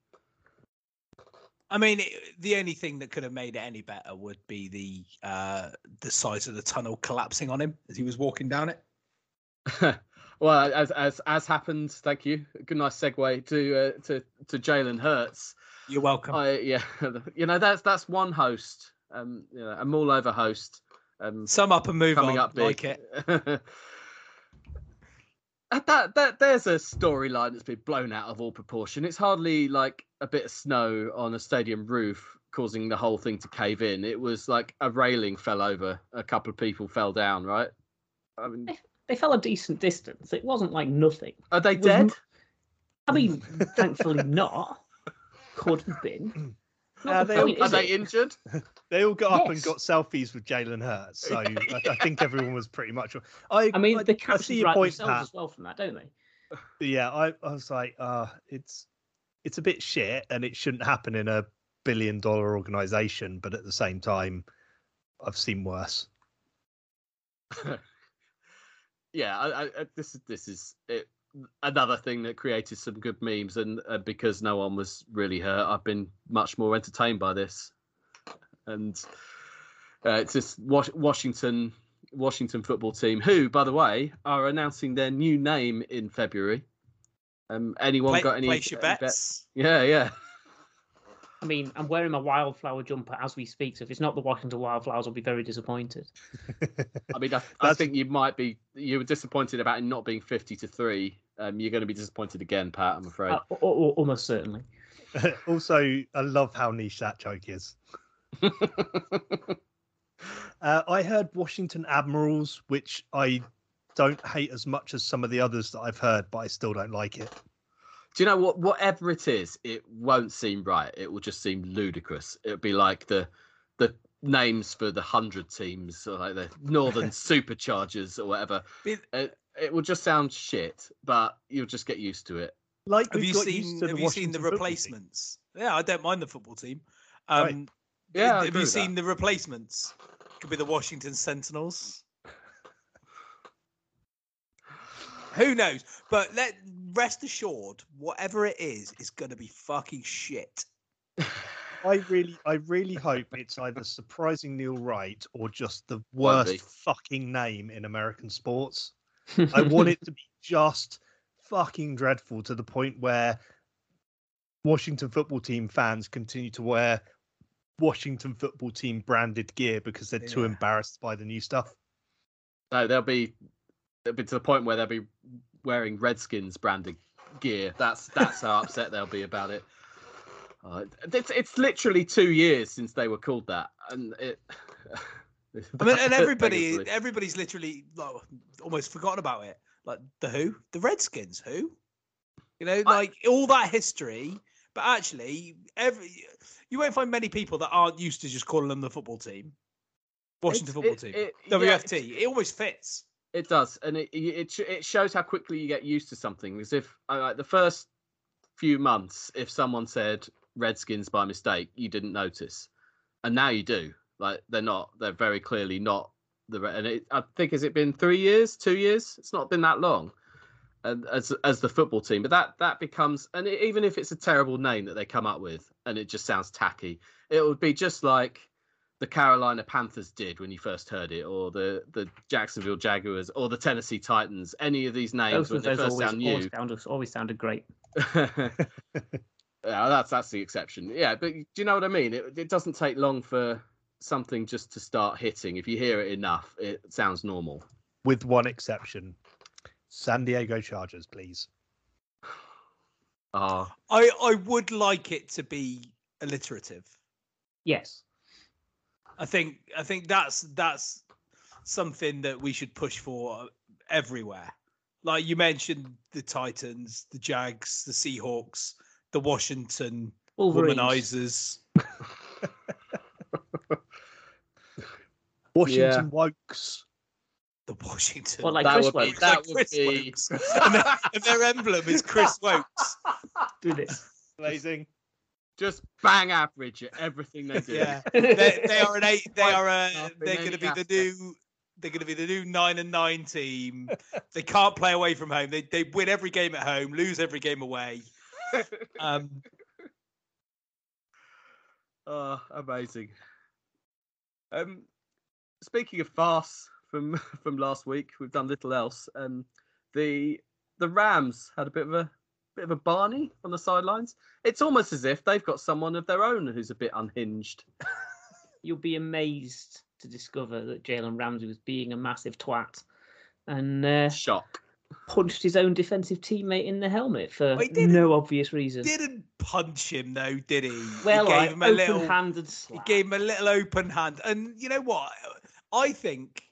A: I mean, it, the only thing that could have made it any better would be the uh, the size of the tunnel collapsing on him as he was walking down it.
B: well, as as as happened, thank you. Good nice segue to uh, to to Jalen Hurts.
A: You're welcome.
B: I, yeah, you know that's that's one host, um, you know, a all over host. Um,
A: Sum up and move
B: coming
A: on.
B: up big.
A: Like it.
B: that that there's a storyline that's been blown out of all proportion. It's hardly like a bit of snow on a stadium roof causing the whole thing to cave in. It was like a railing fell over, a couple of people fell down. Right? I mean,
C: They fell a decent distance. It wasn't like nothing.
B: are they dead?
C: I mean, thankfully not. Could have been. Not
D: Nah,
C: the
D: they all-
C: point,
B: Are they injured?
D: They all got up and got selfies with Jalen Hurts, so I, I think everyone was pretty much. I,
C: I mean,
D: I,
C: the
D: I see your
C: write
D: point,
C: themselves
D: Pat.
C: as well from that, don't they?
D: Yeah, I, I was like, uh, it's it's a bit shit, and it shouldn't happen in a billion dollar organization. But at the same time, I've seen worse.
B: yeah, I, I, this is this is it, another thing that created some good memes, and uh, because no one was really hurt, I've been much more entertained by this. And uh, it's this Was- Washington Washington football team, who, by the way, are announcing their new name in February. Um, anyone
A: Play,
B: got any
A: place your
B: any bet-
A: bets.
B: Yeah, yeah.
C: I mean, I'm wearing my wildflower jumper as we speak, so if it's not the Washington Wildflowers, I'll be very disappointed.
B: I mean, I, I think you might be. You were disappointed about it not being fifty to three. Um, you're going to be disappointed again, Pat. I'm afraid.
C: Uh, al- al- almost certainly.
D: also, I love how niche that joke is. Uh, I heard Washington Admirals, which I don't hate as much as some of the others that I've heard, but I still don't like it.
B: Do you know what? Whatever it is, it won't seem right. It will just seem ludicrous. It'll be like the the names for the hundred teams, or like the Northern Superchargers or whatever.
A: It-
B: It, it will just sound shit, but you'll just get used to it.
D: Like
A: Have you
D: got used
A: seen?
D: to
A: Have
D: the
A: you seen the
D: Washington team.
A: replacements? Yeah, I don't mind the football team.
D: Right.
A: Um,
B: Yeah,
A: have you
B: with that.
A: seen the replacements? Could be the Washington Sentinels. Who knows? But let rest assured, whatever it is, is going to be fucking shit.
D: I really, I really hope it's either surprisingly all right or just the worst fucking name in American sports. I want it to be just fucking dreadful to the point where Washington football team fans continue to wear Washington football team branded gear because they're too embarrassed by the new stuff.
B: No, they'll be they'll be to the point where they'll be wearing Redskins branded gear. That's that's how upset they'll be about it. Uh, it's it's literally two years since they were called that, and it.
A: I mean, and everybody, everybody's literally like, almost forgotten about it. Like the who, the Redskins, who, you know,
B: I-
A: like all that history. But actually, every you won't find many people that aren't used to just calling them the football team, Washington
B: It's-
A: football
B: it-
A: team,
B: it- yeah,
A: WFT. it almost fits.
B: It does, and it it it shows how quickly you get used to something. Because if like the first few months, if someone said Redskins by mistake, you didn't notice, and now you do. Like they're not. They're very clearly not the. And it, I think has it been three years, two years? It's not been that long. And as as the football team, but that that becomes, and it, even if it's a terrible name that they come up with, and it just sounds tacky, it would be just like the Carolina Panthers did when you first heard it, or the the Jacksonville Jaguars, or the Tennessee Titans. Any of these names
C: Both
B: when
C: of
B: they first
C: always,
B: sound
C: always,
B: new.
C: sounded, always sounded great.
B: yeah, that's that's the exception. Yeah, but do you know what I mean? It it doesn't take long for something just to start hitting. If you hear it enough, it sounds normal.
D: With one exception, San Diego Chargers, please.
B: Ah,
A: I I would like it to be alliterative.
C: Yes.
A: I think I think that's that's something that we should push for everywhere. Like you mentioned, the Titans, the Jags, the Seahawks, the Washington
C: Wolverines.
A: womanizers.
D: Washington Wokes.
A: The Washington.
C: Well, like
B: that
C: Chris
B: would be
C: Wokes.
B: that
A: Like
B: would
A: Chris
B: be
A: and, their, and their emblem is Chris Woakes.
C: Do this.
D: Amazing.
B: Just bang average at everything they do.
A: Yeah, they, they are an eight. They are a. They're going to be the new They're going to be the new nine and nine team. they can't play away from home. They they win every game at home, lose every game away. Um,
B: oh, amazing. Um, speaking of farce from from last week, we've done little else. Um, the the Rams had a bit of a bit of a Barney on the sidelines. It's almost as if they've got someone of their own who's a bit unhinged.
C: You'll be amazed to discover that Jalen Ramsey was being a massive twat and uh,
B: Shock.
C: punched his own defensive teammate in the helmet for
A: He
C: no obvious reason.
A: didn't punch him though, did he?
C: well,
A: he gave
C: like,
A: him a little.
C: open-handed
A: He gave him a little open hand, and you know what? I think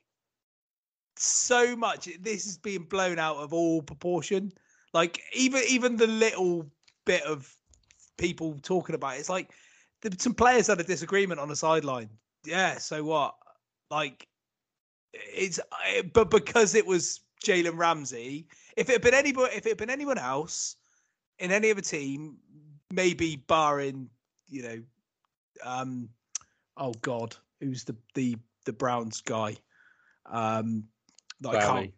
A: so much this is being blown out of all proportion. Like even even the little bit of people talking about it, it's like there, some players had a disagreement on the sideline. Yeah, so what? Like it's eh, but because it was Jalen Ramsey, if it had been anybody, if it had been anyone else in any other team, maybe barring you know, um, oh God, who's the the the Browns guy? Um, that I can't,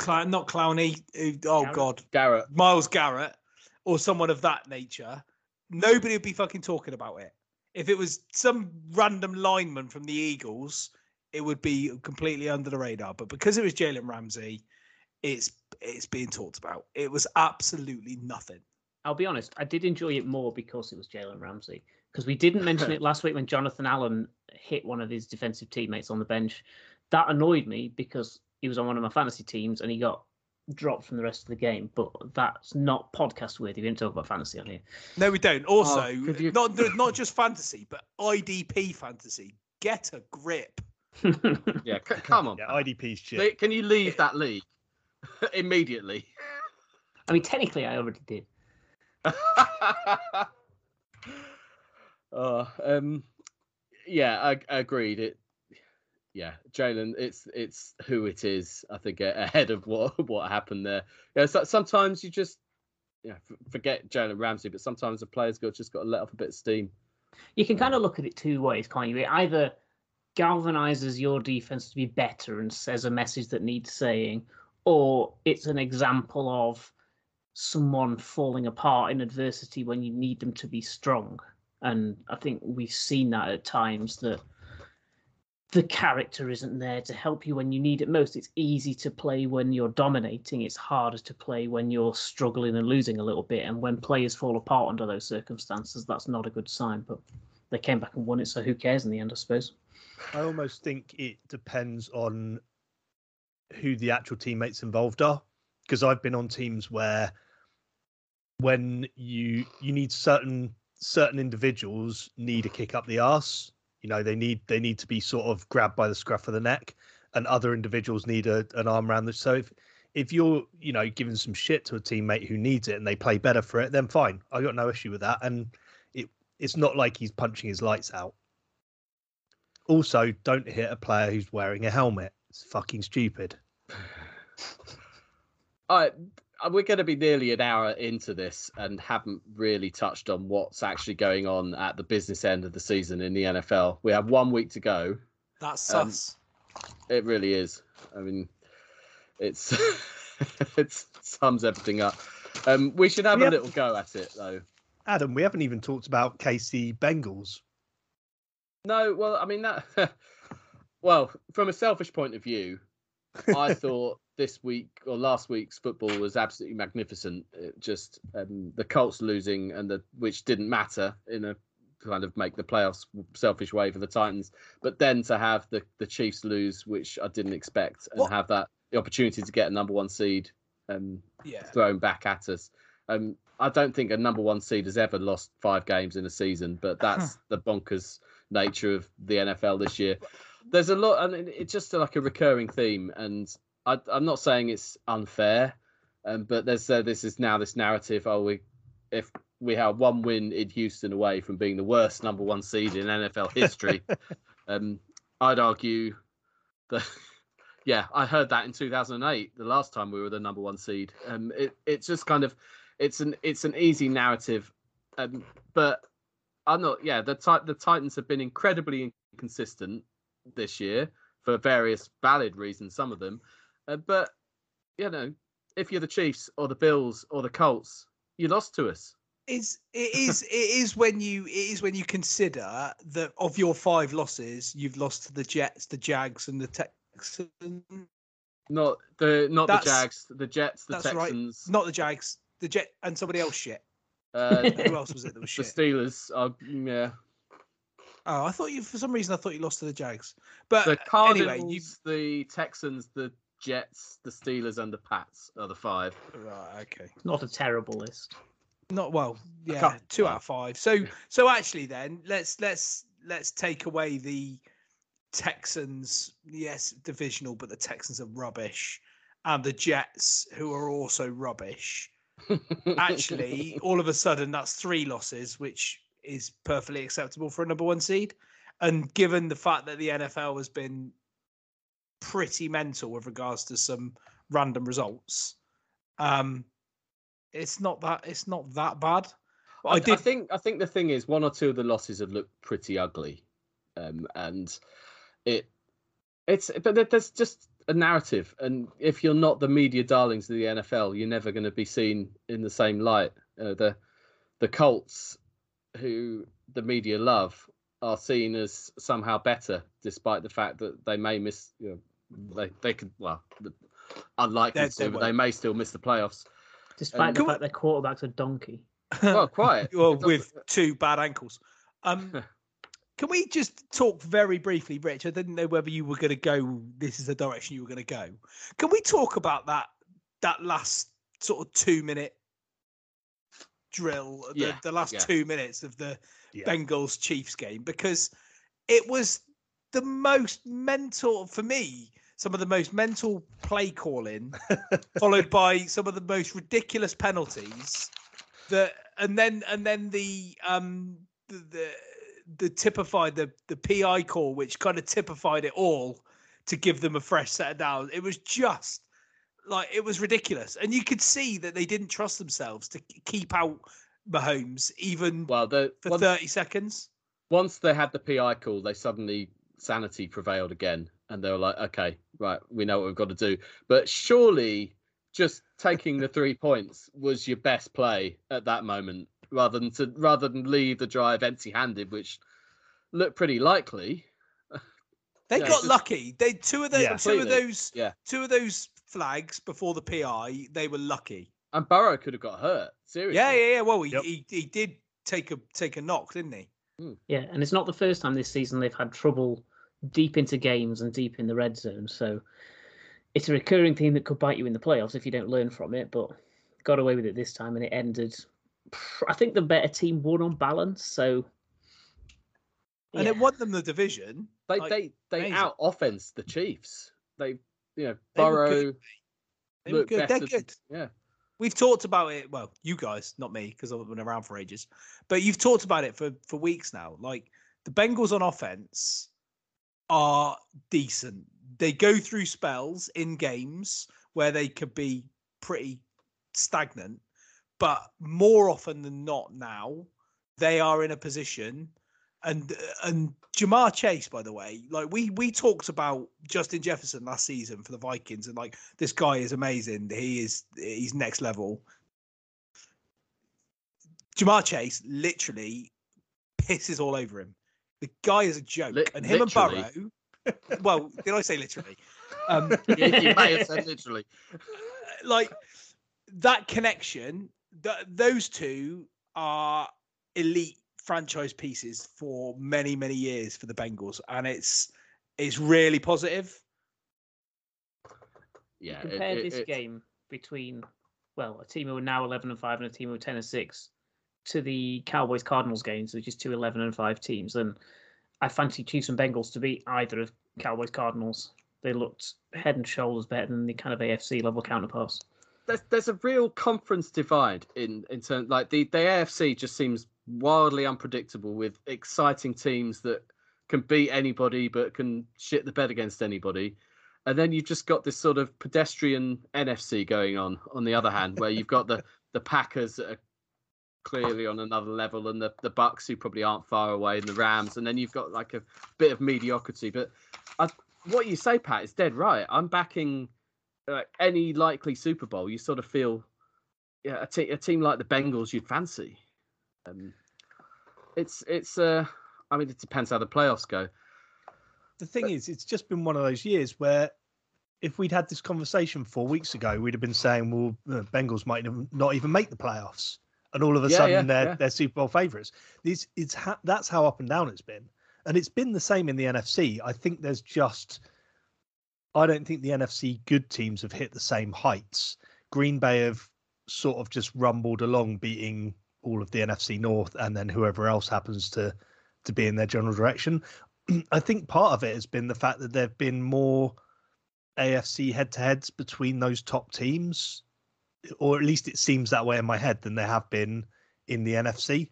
A: Clown, not Clowney. who- Oh
C: Garrett?
A: God,
B: Garrett.
A: Myles Garrett or someone of that nature, nobody would be fucking talking about it. If it was some random lineman from the Eagles, it would be completely under the radar. But because it was Jalen Ramsey, it's it's being talked about. It was absolutely nothing.
C: I'll be honest, I did enjoy it more because it was Jalen Ramsey. Because we didn't mention it last week when Jonathan Allen hit one of his defensive teammates on the bench. That annoyed me because he was on one of my fantasy teams and he got dropped from the rest of the game. But that's not podcast worthy. We didn't talk about fantasy on here.
A: No, we don't. Also,
B: could you-
A: not not just fantasy, but IDP fantasy. Get a grip.
B: Yeah, c- come on.
D: Yeah. IDP's shit.
B: Can you leave that league immediately?
C: I mean, technically, I already did.
B: uh, um, yeah, I, I agreed. It, yeah, Jalen, it's it's who it is. I think ahead of what what happened there. Yeah, so, sometimes you just yeah forget Jalen Ramsey, but sometimes a player's got just got to let off a bit of steam.
C: You can kind of look at it two ways, can't you? It either galvanizes your defense to be better and says a message that needs saying, or it's an example of someone falling apart in adversity when you need them to be strong. And I think we've seen that at times that the character isn't there to help you when you need it most. It's easy to play when you're dominating. It's harder to play when you're struggling and losing a little bit. And when players fall apart under those circumstances, that's not a good sign. But they came back and won it, so who cares in the end, I suppose.
D: I almost think it depends on who the actual teammates involved are. Because I've been on teams where when you you need certain certain individuals need a kick up the arse. You know, they need they need to be sort of grabbed by the scruff of the neck, and other individuals need a, an arm around the. So if if you're you know giving some shit to a teammate who needs it and they play better for it, then fine. I got no issue with that, and it it's not like he's punching his lights out. Also, don't hit a player who's wearing a helmet. It's fucking stupid.
B: Uh, we're going to be nearly an hour into this and haven't really touched on what's actually going on at the business end of the season in the NFL. We have one week to go.
A: That's
B: Um,
A: sus.
B: It really is. I mean, it's it sums everything up. Um, we should have
D: We
B: a
D: have-
B: little go at it though.
D: Adam, we haven't even talked about KC Bengals.
B: No, well, I mean that. well, from a selfish point of view, I thought this week or last week's football was absolutely magnificent. It just um, the Colts losing and the which didn't matter in a kind of make the playoffs selfish way for the Titans, but then to have the the Chiefs lose, which I didn't expect, and
A: What?
B: have that the opportunity to get a number one seed um,
A: Yeah.
B: thrown back at us. Um, I don't think a number one seed has ever lost five games in a season, but that's the bonkers nature of the NFL this year. There's a lot, and it- it's just like a recurring theme. And I, I'm not saying it's unfair, um, but there's uh, this is now this narrative. Oh, we if we have one win in Houston away from being the worst number one seed in NFL history, um, I'd argue that. Yeah, I heard that in 2008, the last time we were the number one seed. Um, it, it's just kind of, it's an it's an easy narrative, um, but I'm not. Yeah, the the Titans have been incredibly inconsistent this year. for various valid reasons, some of them. Uh, but you know, if you're the Chiefs or the Bills or the Colts, you lost to us.
A: Is it is it is when you it is when you consider that of your five losses, you've lost to the Jets, the Jags, and the Texans.
B: Not the not the Jags, the Jets, the
A: that's right.
B: Texans,
A: Not the Jags, the Jet, and somebody else shit.
B: uh,
A: Who else was it that was
B: the? Steelers. Uh, yeah,
A: Oh, I thought you for some reason I thought you lost to the Jags. But
B: the Cardinals,
A: anyway, you
B: the Texans, the Jets, the Steelers, and the Pats are the five.
A: right, okay.
C: Not a terrible list.
A: Not well, yeah, two out of five. So so actually then let's let's let's take away the Texans, yes, divisional, but the Texans are rubbish. And the Jets, who are also rubbish. Actually, all of a sudden that's three losses, which is perfectly acceptable for a number one seed. And given the fact that the NFL has been pretty mental with regards to some random results, um, it's not that it's not that bad.
B: I,
A: I
B: I think I think the thing is one or two of the losses have looked pretty ugly, um, and it it's but there's just a narrative, and if you're not the media darlings of the NFL, you're never going to be seen in the same light. Uh, the the Colts, who the media love, are seen as somehow better, despite the fact that they may miss. You know, they they could well, the- unlikely
A: They-
B: to,
A: they
B: but they may still miss the playoffs.
C: Despite
B: Um,
C: the
A: Can we-
C: fact their quarterback's a donkey.
B: Well, quite.
A: well, with two bad ankles. Um, can we just talk very briefly, Rich? I didn't know whether you were going to go. This is the direction you were going to go. Can we talk about that that last sort of two minute drill, the,
B: Yeah,
A: the last
B: yeah.
A: two minutes of the
D: Yeah.
A: Bengals Chiefs game because it was the most mental for me. Some of the most mental play calling, followed by some of the most ridiculous penalties. That and then and then the um the the, the typified the the PI call, which kind of typified it all to give them a fresh set of downs. It was just like it was ridiculous, and you could see that they didn't trust themselves to keep out Mahomes even
B: Well, the
A: for
B: once,
A: thirty seconds.
B: once they had the PI call, they suddenly sanity prevailed again, and they were like, "Okay, right, we know what we've got to do." But surely, just taking the three points was your best play at that moment, rather than to rather than leave the drive empty-handed, which looked pretty likely.
A: They
B: Yeah,
A: got
B: just-
A: lucky. They two of the
D: Yeah.
A: two of those
B: Yeah.
A: two of those flags before the PI. They were lucky.
B: And Burrow could have got hurt. Seriously.
A: Yeah, yeah, yeah. Well, he,
D: Yep.
A: he he did take a take a knock, didn't he? Hmm.
C: Yeah, and it's not the first time this season they've had trouble deep into games and deep in the red zone. So it's a recurring theme that could bite you in the playoffs if you don't learn from it. But got away with it this time, and it ended. I think the better team won on balance. So
A: And
C: yeah.
A: it won them the division.
B: They
A: Like,
B: they they
A: amazing.
B: out offense the Chiefs. They you know
A: They were
B: Burrow
A: good, They were good. They're
B: than-
A: good.
B: yeah.
A: We've talked about it. Well, you guys, not me, because I've been around for ages. But you've talked about it for for weeks now. Like the Bengals on offense are decent. They go through spells in games where they could be pretty stagnant, but more often than not now they are in a position and and Ja'Marr Chase, by the way, like we we talked about Justin Jefferson last season for the Vikings, and like this guy is amazing. He is he's next level. Ja'Marr Chase literally pisses all over him. The guy is a joke,
B: Li-
A: and him
B: literally.
A: and Burrow. well, did I say literally? Um,
B: you, you may have said literally.
A: like that connection th- those two are elite franchise pieces for many many years for the Bengals and it's it's really positive
B: Yeah. it-
C: compare
B: it-
C: this
B: it-
C: game between well a team who are now 11 and 5 and a team who are 10 and 6 to the cowboys cardinals games which is two 11 and 5 teams and i fancy chiefs and bengals to beat either of cowboys cardinals they looked head and shoulders better than the kind of afc level counterparts
B: there's there's a real conference divide in in terms like the the AFC just seems wildly unpredictable with exciting teams that can beat anybody but can shit the bed against anybody. And then you've just got this sort of pedestrian NFC going on on the other hand where you've got the the Packers that are clearly on another level and the the Bucs who probably aren't far away and the Rams and then you've got like a bit of mediocrity but I what you say, Pat, is dead right. I'm backing uh, any likely Super Bowl. You sort of feel yeah, a, te- a team like the Bengals you'd fancy. Um, it's it's uh, I mean, it depends how the playoffs go.
D: The thing but, is, it's just been one of those years where if we'd had this conversation four weeks ago, we'd have been saying, well, the Bengals might not even make the playoffs, and all of a yeah, sudden yeah, they're yeah. they're Super Bowl favourites. These it's ha- that's how up and down it's been, and it's been the same in the NFC. I think there's just, I don't think the NFC good teams have hit the same heights. Green Bay have sort of just rumbled along, beating all of the NFC North, and then whoever else happens to to be in their general direction. I think part of it has been the fact that there've been more AFC head to heads between those top teams, or at least it seems that way in my head than there have been in the NFC.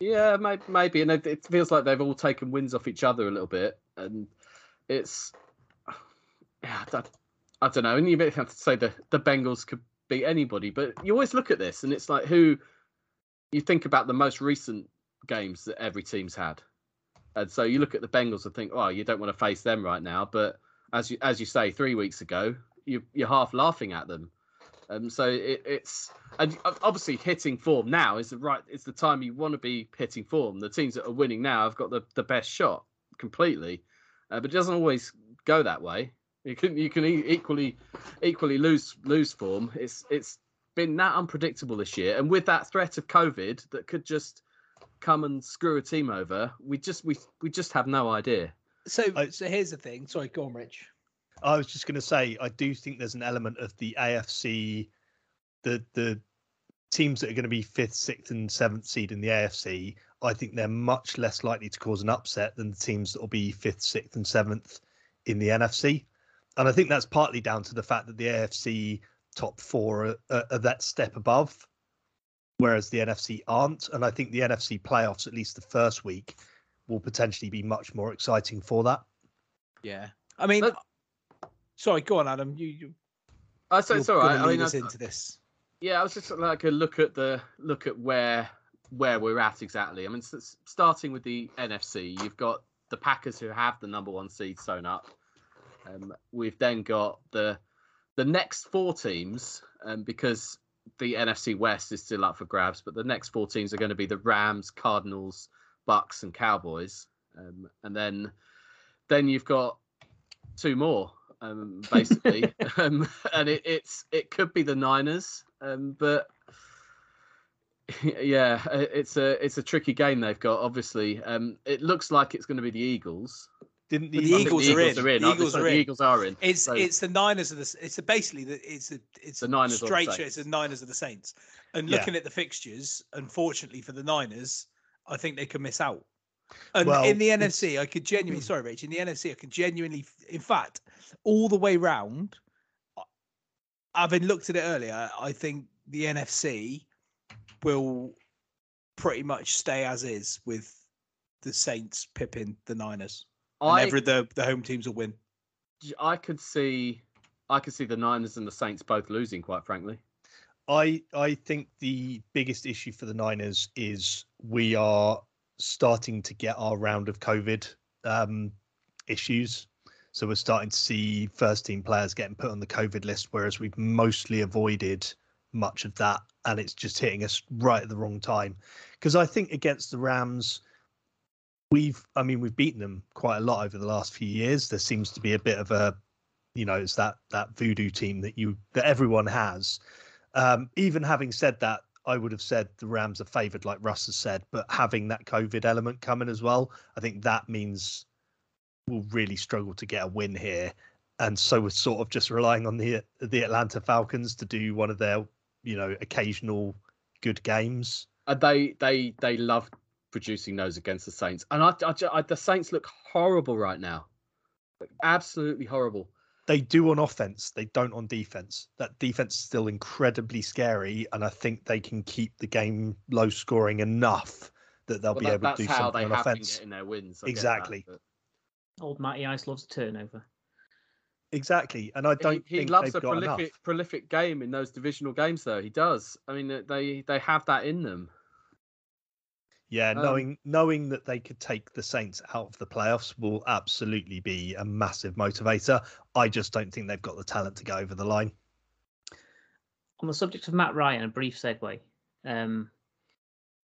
B: Yeah, maybe, and it feels like they've all taken wins off each other a little bit, and it's yeah, I, I don't know. And you may have to say the the Bengals could beat anybody, but you always look at this, and it's like who you think about the most recent games that every team's had, and so you look at the Bengals and think, oh, you don't want to face them right now, but as you as you say, three weeks ago, you you're half laughing at them. Um, so it, it's and obviously hitting form now is the right it's the time you want to be hitting form. The teams that are winning now have got the, the best shot completely, uh, but it doesn't always go that way. You can you can equally equally lose lose form. It's it's been that unpredictable this year, and with that threat of COVID that could just come and screw a team over, we just we we just have no idea.
A: So, so here's the thing. Sorry, go on, Rich.
D: I was just going to say, I do think there's an element of the AFC, the the teams that are going to be fifth, sixth, and seventh seed in the AFC. I think they're much less likely to cause an upset than the teams that will be fifth, sixth, and seventh in the NFC. And I think that's partly down to the fact that the AFC top four are, are, are that step above, whereas the NFC aren't. And I think the NFC playoffs, at least the first week, will potentially be much more exciting for that.
A: Yeah, I mean, but, sorry, go on, Adam. You, you
B: I say it's all right. I mean,
A: us into this.
B: Yeah, I was just like a look at the look at where where we're at exactly. I mean, starting with the NFC, you've got the Packers who have the number one seed sewn up. Um, we've then got the the next four teams, um, because the NFC West is still up for grabs, but the next four teams are going to be the Rams, Cardinals, Bucs and Cowboys, um, and then then you've got two more um, basically, um, and it, it's it could be the Niners, um, but yeah, it's a it's a tricky game they've got. Obviously, um, it looks like it's going to be the Eagles.
A: Didn't the, the Eagles, the Eagles are in?
B: The Eagles, are, in. The Eagles are in.
A: It's so, it's the Niners of the. It's a, basically the it's a it's
B: the Niners
A: straight. The it's the Niners of the Saints. And looking yeah. at the fixtures, unfortunately for the Niners, I think they could miss out. And well, in the NFC, I could genuinely, hmm. sorry, Rich, in the NFC, I could genuinely, in fact, all the way round, having looked at it earlier, I think the NFC will pretty much stay as is with the Saints pipping the Niners. I, every the, the home teams will win.
B: I could see I could see the Niners and the Saints both losing, quite frankly.
D: I I think the biggest issue for the Niners is we are starting to get our round of COVID um, issues. So we're starting to see first team players getting put on the COVID list, whereas we've mostly avoided much of that. And it's just hitting us right at the wrong time. Because I think against the Rams, we've, I mean, we've beaten them quite a lot over the last few years. There seems to be a bit of a, you know, it's that that voodoo team that you that everyone has. Um, even having said that, I would have said the Rams are favoured, like Russ has said, but having that COVID element coming as well, I think that means we'll really struggle to get a win here. And so we're sort of just relying on the the Atlanta Falcons to do one of their, you know, occasional good games.
B: And they they they love producing those against the Saints, and I, I, I the Saints look horrible right now, absolutely horrible
D: they do on offense, they don't on defense. That defense is still incredibly scary, and I think they can keep the game low scoring enough that they'll well, be
B: that,
D: able to do something on offense.
B: in their wins.
D: I exactly. That,
C: but... Old Matty Ice loves a turnover.
D: Exactly, and I don't.
B: He, he loves a prolific, enough. prolific game in those divisional games, though. He does. I mean, they they have that in them.
D: Yeah, um, knowing knowing that they could take the Saints out of the playoffs will absolutely be a massive motivator. I just don't think they've got the talent to go over the line.
C: On the subject of Matt Ryan, a brief segue. Um,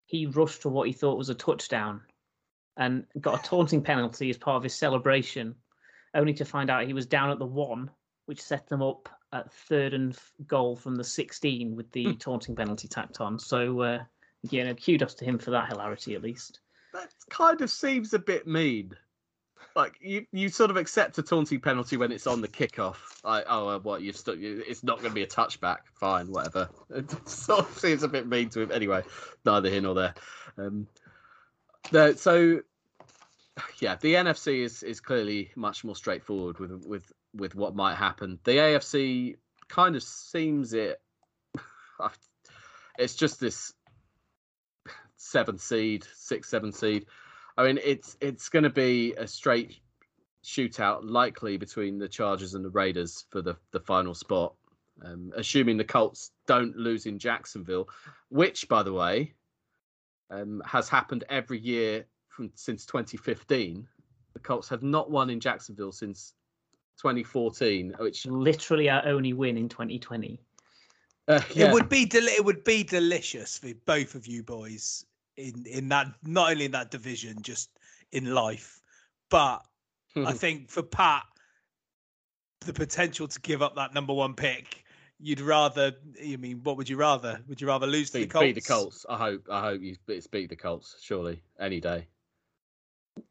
C: he rushed for what he thought was a touchdown and got a taunting penalty as part of his celebration, only to find out he was down at the one, which set them up at third and goal from the 16 with the hmm. taunting penalty tacked on. So, uh, you know, kudos to him for that hilarity at least.
B: That kind of seems a bit mean. Like you, you sort of accept a taunting penalty when it's on the kickoff. Like, oh, uh, what you've st- it's not going to be a touchback. Fine, whatever. It sort of seems a bit mean to him. Anyway, neither here nor there. Um, the, so yeah, the NFC is is clearly much more straightforward with with with what might happen. The AFC kind of seems it. It's just this seventh seed, six, seven seed. I mean, it's it's going to be a straight shootout, likely between the Chargers and the Raiders for the the final spot. Um, assuming the Colts don't lose in Jacksonville, which, by the way, um, has happened every year from since 2015. The Colts have not won in Jacksonville since 2014, which
C: literally our only win in 2020.
A: Uh, yeah. It would be del- it would be delicious for both of you boys in in that not only in that division, just in life. But I think for Pat, the potential to give up that number one pick, you'd rather. I mean, what would you rather? Would you rather lose
B: beat,
A: to the Colts?
B: Beat the Colts. I hope. I hope you beat the Colts. Surely, any day.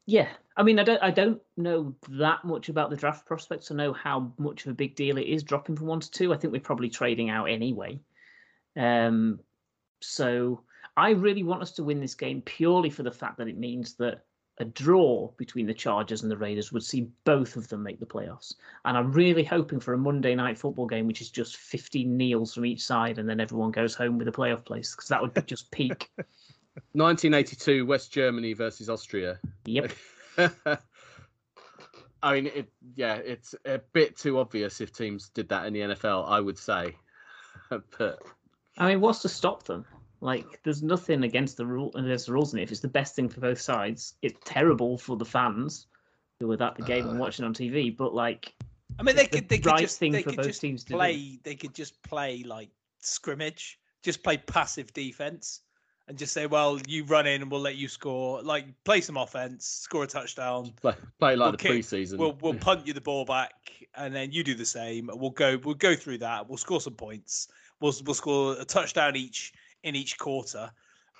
C: Yeah, I mean, I don't, I don't know that much about the draft prospects to know how much of a big deal it is dropping from one to two. I think we're probably trading out anyway. Um, so I really want us to win this game purely for the fact that it means that a draw between the Chargers and the Raiders would see both of them make the playoffs. And I'm really hoping for a Monday night football game, which is just 15 kneels from each side, and then everyone goes home with a playoff place because that would be just peak.
B: 1982 West Germany versus Austria.
C: Yep.
B: I mean, it, yeah, it's a bit too obvious if teams did that in the NFL. I would say, but
C: I mean, what's to stop them? Like, there's nothing against the rule against the rules in it. If it's the best thing for both sides, it's terrible for the fans who are at the game uh, and watching on TV. But like,
A: I mean, they could they could right just, thing they for could both just teams play. They could just play like scrimmage, just play passive defense and just say, "Well, you run in, and we'll let you score. Like, play some offense, score a touchdown,
B: play, play like
A: we'll
B: the kick, preseason.
A: We'll we'll punt you the ball back, and then you do the same. We'll go we'll go through that. We'll score some points. We'll we'll score a touchdown each in each quarter.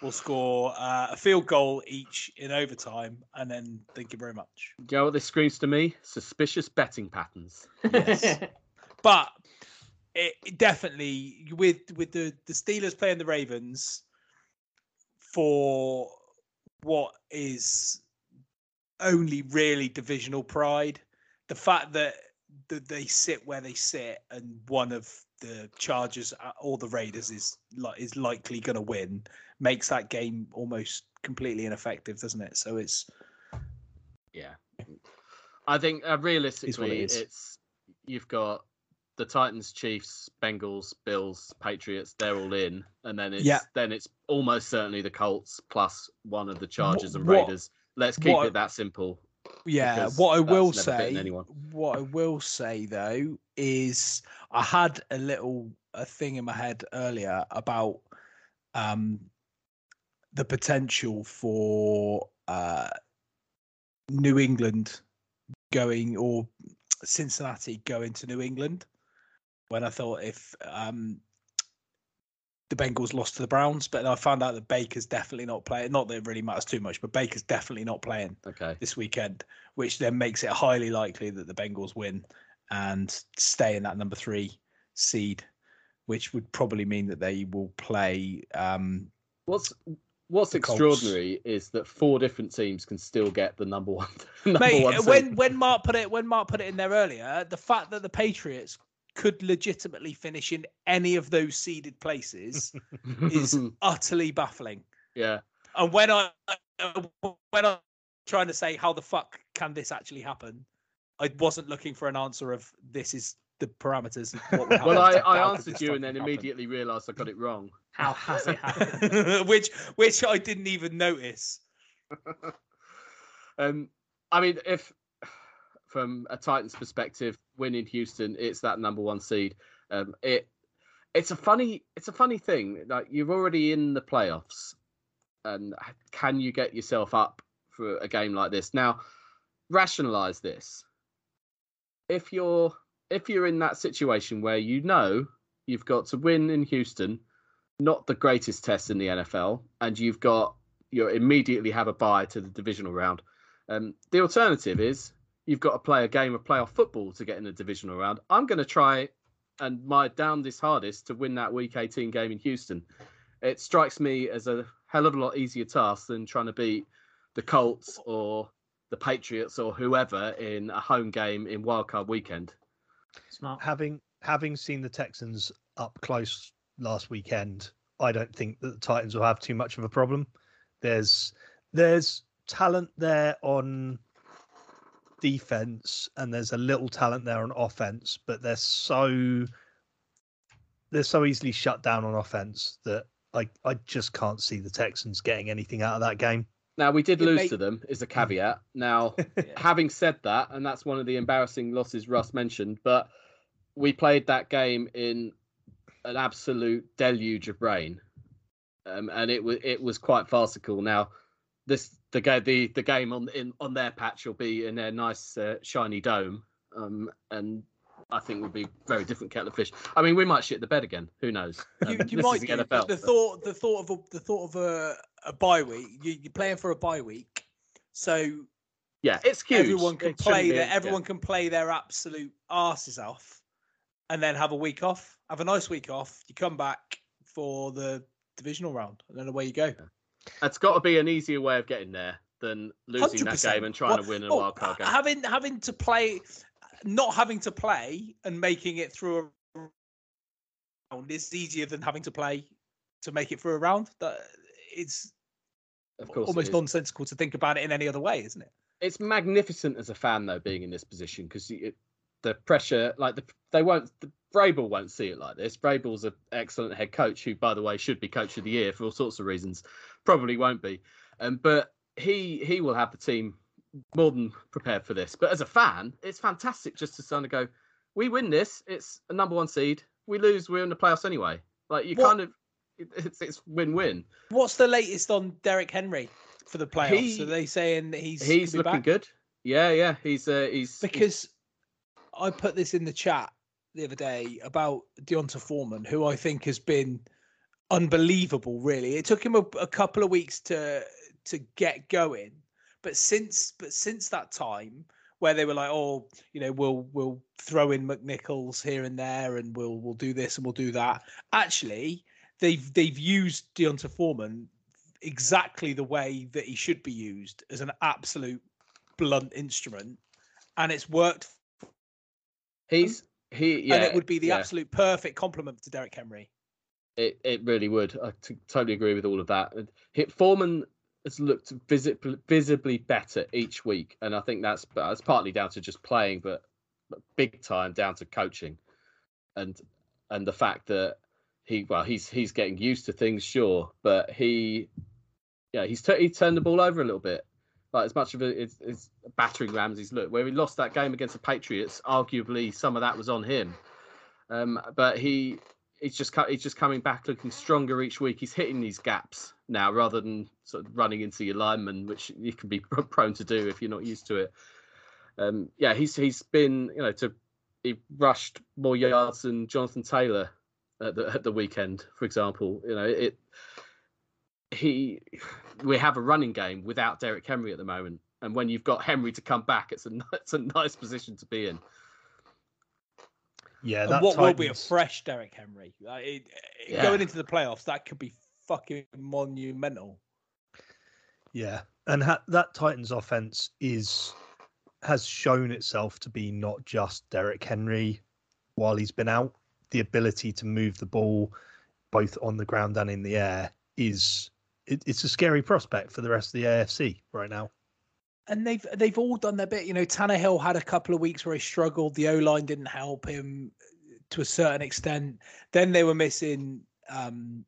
A: We'll score uh, a field goal each in overtime, and then thank you very much.
B: Do you know what this screams to me? Suspicious betting patterns.
A: Yes, but it, definitely with with the the Steelers playing the Ravens for what is only really divisional pride. The fact that, that they sit where they sit and one of the Chargers uh, or the Raiders is like is likely going to win makes that game almost completely ineffective, doesn't it? So it's
B: yeah. I think uh, realistically, it it's you've got the Titans, Chiefs, Bengals, Bills, Patriots, they're all in, and then it's yeah. then it's almost certainly the Colts plus one of the Chargers what, and Raiders. Let's keep what, it that simple.
A: Yeah, what I will say, what I will say though is I had a little a thing in my head earlier about um the potential for uh New England going or Cincinnati going to New England when I thought if um, the Bengals lost to the Browns, but I found out that Baker's definitely not playing. Not that it really matters too much, but Baker's definitely not playing
B: okay.
A: this weekend, which then makes it highly likely that the Bengals win and stay in that number three seed, which would probably mean that they will play. Um,
B: what's What's extraordinary is that four different teams can still get the number one. number
A: Mate,
B: one
A: when when Mark put it when Mark put it in there earlier, the fact that the Patriots could legitimately finish in any of those seeded places is utterly baffling.
B: Yeah.
A: And when I when I'm trying to say how the fuck can this actually happen, I wasn't looking for an answer of this is the parameters.
B: well, I, I answered you and then immediately realised I got it wrong.
C: How has it happened?
A: which which I didn't even notice.
B: um, I mean, if from a Titans perspective, winning Houston, it's that number one seed. Um, it it's a funny it's a funny thing. Like you're already in the playoffs, and can you get yourself up for a game like this? Now, rationalize this. If you're if you're in that situation where you know you've got to win in Houston, not the greatest test in the NFL, and you've got you immediately have a bye to the divisional round. Um, the alternative is you've got to play a game of playoff football to get in the divisional round. I'm going to try and my damnedest hardest to win that Week 18 game in Houston. It strikes me as a hell of a lot easier task than trying to beat the Colts or the Patriots or whoever in a home game in wildcard weekend.
C: Smart.
D: Having having seen the Texans up close last weekend, I don't think that the Titans will have too much of a problem. There's there's talent there on defense and there's a little talent there on offense, but they're so they're so easily shut down on offense that I I just can't see the Texans getting anything out of that game.
B: Now we did lose to them is a caveat. Now, yeah. having said that, and that's one of the embarrassing losses Russ mentioned, but we played that game in an absolute deluge of rain, um, and it was it was quite farcical. Now, this the game the the game on in on their patch will be in their nice uh, shiny dome, um, and I think would be very different kettle of fish. I mean, we might shit the bed again. Who knows?
A: Um, you, you might. The, NFL, the thought the thought of a, the thought of a, a bye week. You, you're playing for a bye week, so
B: yeah, it's huge.
A: Everyone can it play their everyone yeah. can play their absolute asses off, and then have a week off. Have a nice week off. You come back for the divisional round, and then away you go.
B: It's got to be an easier way of getting there than losing 100%. that game and trying well, to win a oh, wild card game.
A: Having having to play, not having to play and making it through a round is easier than having to play to make it through a round. That it's of course almost nonsensical to think about it in any other way, isn't it?
B: It's magnificent as a fan though being in this position because the pressure, like the they won't the Vrabel won't see it like this. Vrabel's an excellent head coach, who, by the way, should be coach of the year for all sorts of reasons. Probably won't be, um, but he he will have the team more than prepared for this. But as a fan, it's fantastic just to kind of go, we win this, it's a number one seed. We lose, we're in the playoffs anyway. Like you what, kind of, it's it's win win.
A: What's the latest on Derrick Henry for the playoffs? He, Are they saying that he's
B: he's looking
A: back?
B: good? Yeah, yeah, he's uh, he's
A: because
B: he's...
A: I put this in the chat the other day about D'Onta Foreman, who I think has been unbelievable. Really, it took him a, a couple of weeks to to get going, but since but since that time where they were like, oh, you know, we'll we'll throw in McNichols here and there, and we'll we'll do this and we'll do that. Actually, they've they've used D'Onta Foreman exactly the way that he should be used as an absolute blunt instrument, and it's worked.
B: He's he yeah,
A: and it would be the
B: yeah.
A: absolute perfect complement to Derrick Henry.
B: It it really would. I t- totally agree with all of that. Hit Foreman has looked visibly visibly better each week, and I think that's that's partly down to just playing, but, but big time down to coaching, and and the fact that he well he's he's getting used to things, sure, but he yeah he's t- he turned the ball over a little bit. Like as much of it is, is battering Ramsey's look, where he lost that game against the Patriots, arguably some of that was on him. Um, but he he's just he's just coming back looking stronger each week. He's hitting these gaps now rather than sort of running into your lineman, which you can be prone to do if you're not used to it. Um, yeah, he's he's been you know to he rushed more yards than Jonathan Taylor at the, at the weekend, for example. You know it he we have a running game without Derrick Henry at the moment, and when you've got Henry to come back, it's a it's a nice position to be in.
D: Yeah,
A: that what Titans... will be a fresh Derrick Henry like, it, it, yeah. going into the playoffs? That could be fucking monumental.
D: Yeah, and ha- that Titans offense is has shown itself to be not just Derrick Henry while he's been out. The ability to move the ball both on the ground and in the air is it, it's a scary prospect for the rest of the AFC right now.
A: And they've they've all done their bit. You know, Tannehill had a couple of weeks where he struggled. The O line didn't help him to a certain extent. Then they were missing um,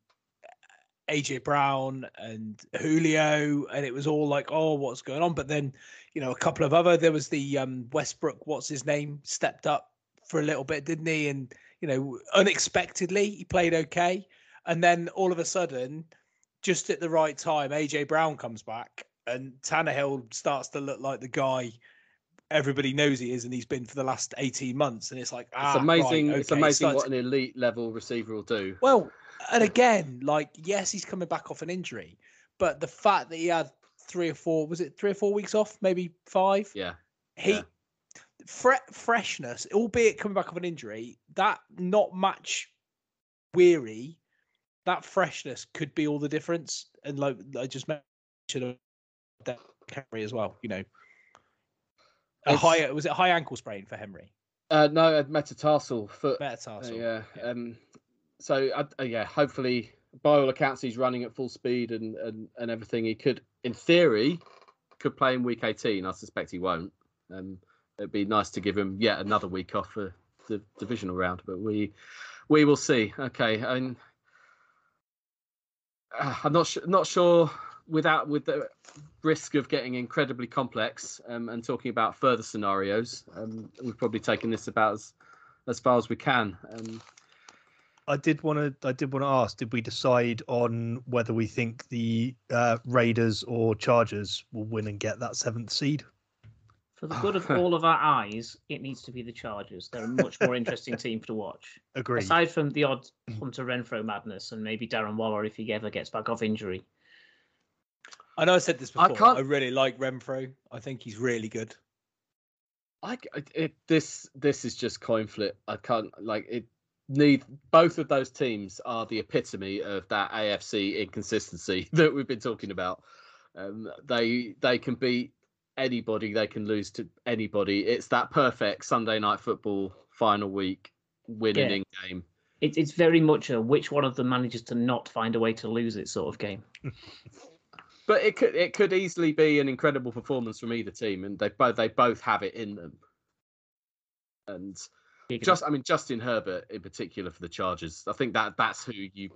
A: AJ Brown and Julio, and it was all like, oh, what's going on? But then, you know, a couple of other there was the um, Westbrook, what's his name, stepped up for a little bit, didn't he? And you know, unexpectedly, he played okay, and then all of a sudden, just at the right time, AJ Brown comes back, and Tannehill starts to look like the guy everybody knows he is, and he's been for the last eighteen months. And it's like, ah,
B: it's amazing.
A: Right, okay.
B: It's amazing what an elite level receiver will do.
A: Well, and again, like yes, he's coming back off an injury, but the fact that he had three or four was it three or four weeks off, maybe five.
B: Yeah,
A: he.
B: Yeah.
A: Fre- freshness, albeit coming back off an injury, that not much weary, that freshness could be all the difference. And like I just mentioned, that Henry as well. You know, a
B: It's-
A: high was it a high ankle sprain for Henry?
B: Uh, no, a metatarsal foot.
A: Metatarsal.
B: Uh, yeah. Um. So uh, yeah, hopefully, by all accounts, he's running at full speed and and and everything. He could, in theory, could play in week eighteen. I suspect he won't. Um. It'd be nice to give him yet another week off for the divisional round, but we we will see. Okay. Mean, uh, I'm not su- not sure without with the risk of getting incredibly complex um, and talking about further scenarios. Um, we've probably taken this about as as far as we can. Um,
D: I did want to. I did want to ask. Did we decide on whether we think the uh, Raiders or Chargers will win and get that seventh seed?
C: For the good of all of our eyes, it needs to be the Chargers. They're a much more interesting team to watch.
D: Agreed.
C: Aside from the odd Hunter Renfrow madness and maybe Darren Waller if he ever gets back off injury.
A: I know I said this before. I,
B: can't-
A: really like Renfrow. I think he's really good.
B: I it, this this is just coin flip. I can't like it. Need both of those teams are the epitome of that AFC inconsistency that we've been talking about. Um, they they can beat anybody, they can lose to anybody. It's that perfect Sunday night football final week winning
C: Yeah.
B: game.
C: It, it's very much a which one of them manages to not find a way to lose it sort of game.
B: But it could it could easily be an incredible performance from either team, and they both they both have it in them. And just I mean Justin Herbert in particular for the Chargers, I think that that's who you,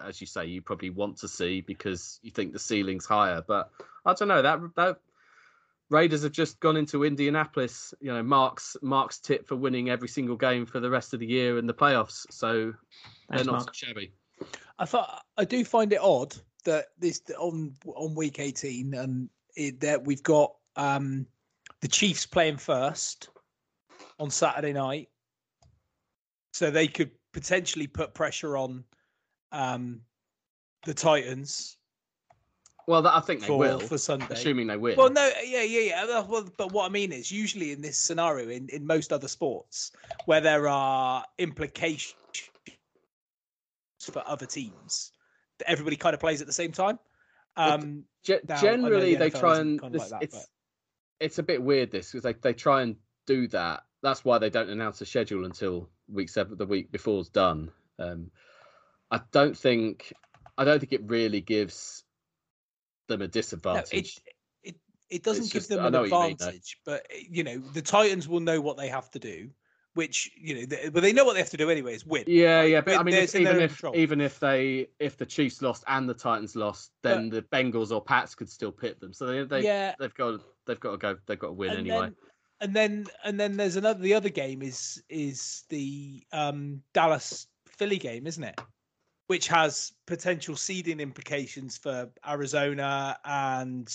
B: as you say, you probably want to see because you think the ceiling's higher. But I don't know that that Raiders have just gone into Indianapolis. You know, Mark's Mark's tip for winning every single game for the rest of the year in the playoffs. So
C: Thanks,
B: they're not
C: Mark.
B: shabby.
A: I thought I do find it odd that this on on week 18 and it, that we've got um the Chiefs playing first on Saturday night, so they could potentially put pressure on um the Titans
B: Well, that, I think they
A: for
B: will,
A: for Sunday.
B: assuming they will.
A: Well, no, yeah, yeah, yeah. Well, but what I mean is, usually in this scenario, in, in most other sports, where there are implications for other teams, everybody kind of plays at the same time. Um,
B: Ge-
A: Now,
B: generally,
A: the
B: they try and
A: kind of
B: this,
A: like that,
B: it's
A: but-
B: it's a bit weird this because they, they try and do that. That's why they don't announce a schedule until week seven, the week before before's done. Um, I don't think I don't think it really gives them a
A: no,
B: disadvantage.
A: it, it it doesn't
B: It's
A: give
B: just-
A: them an
B: you mean,
A: advantage, but you know the Titans will know what they have to do, which you know, they, but they know what they have to do anyway. Is win.
B: yeah, yeah, but I mean, if, even if
A: control.
B: even if they if the Chiefs lost and the Titans lost, then the Bengals or Pats could still pit them. So they they
A: yeah,
B: they've got they've got to go they've got to win
A: and
B: anyway.
A: Then, and then and then there's another the other game is is the um Dallas Philly game, isn't it? Which has potential seeding implications for Arizona and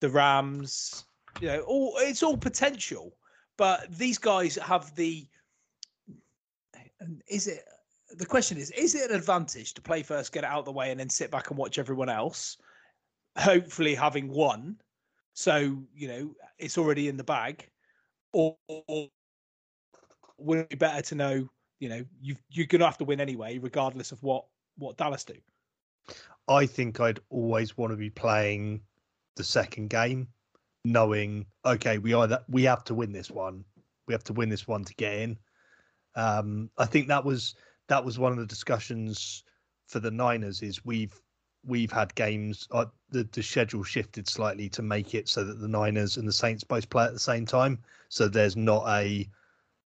A: the Rams. You know, all it's all potential. But these guys have the is it the question is, is it an advantage to play first, get it out of the way, and then sit back and watch everyone else? Hopefully having won? So you know it's already in the bag. Or, or would it be better to know you know you you're gonna have to win anyway regardless of what what dallas do?
D: I think I'd always want to be playing the second game, knowing okay, we either we have to win this one, we have to win this one to get in. Um, I think that was that was one of the discussions for the Niners. Is we've we've had games. Uh, the the schedule shifted slightly to make it so that the Niners and the Saints both play at the same time. So there's not a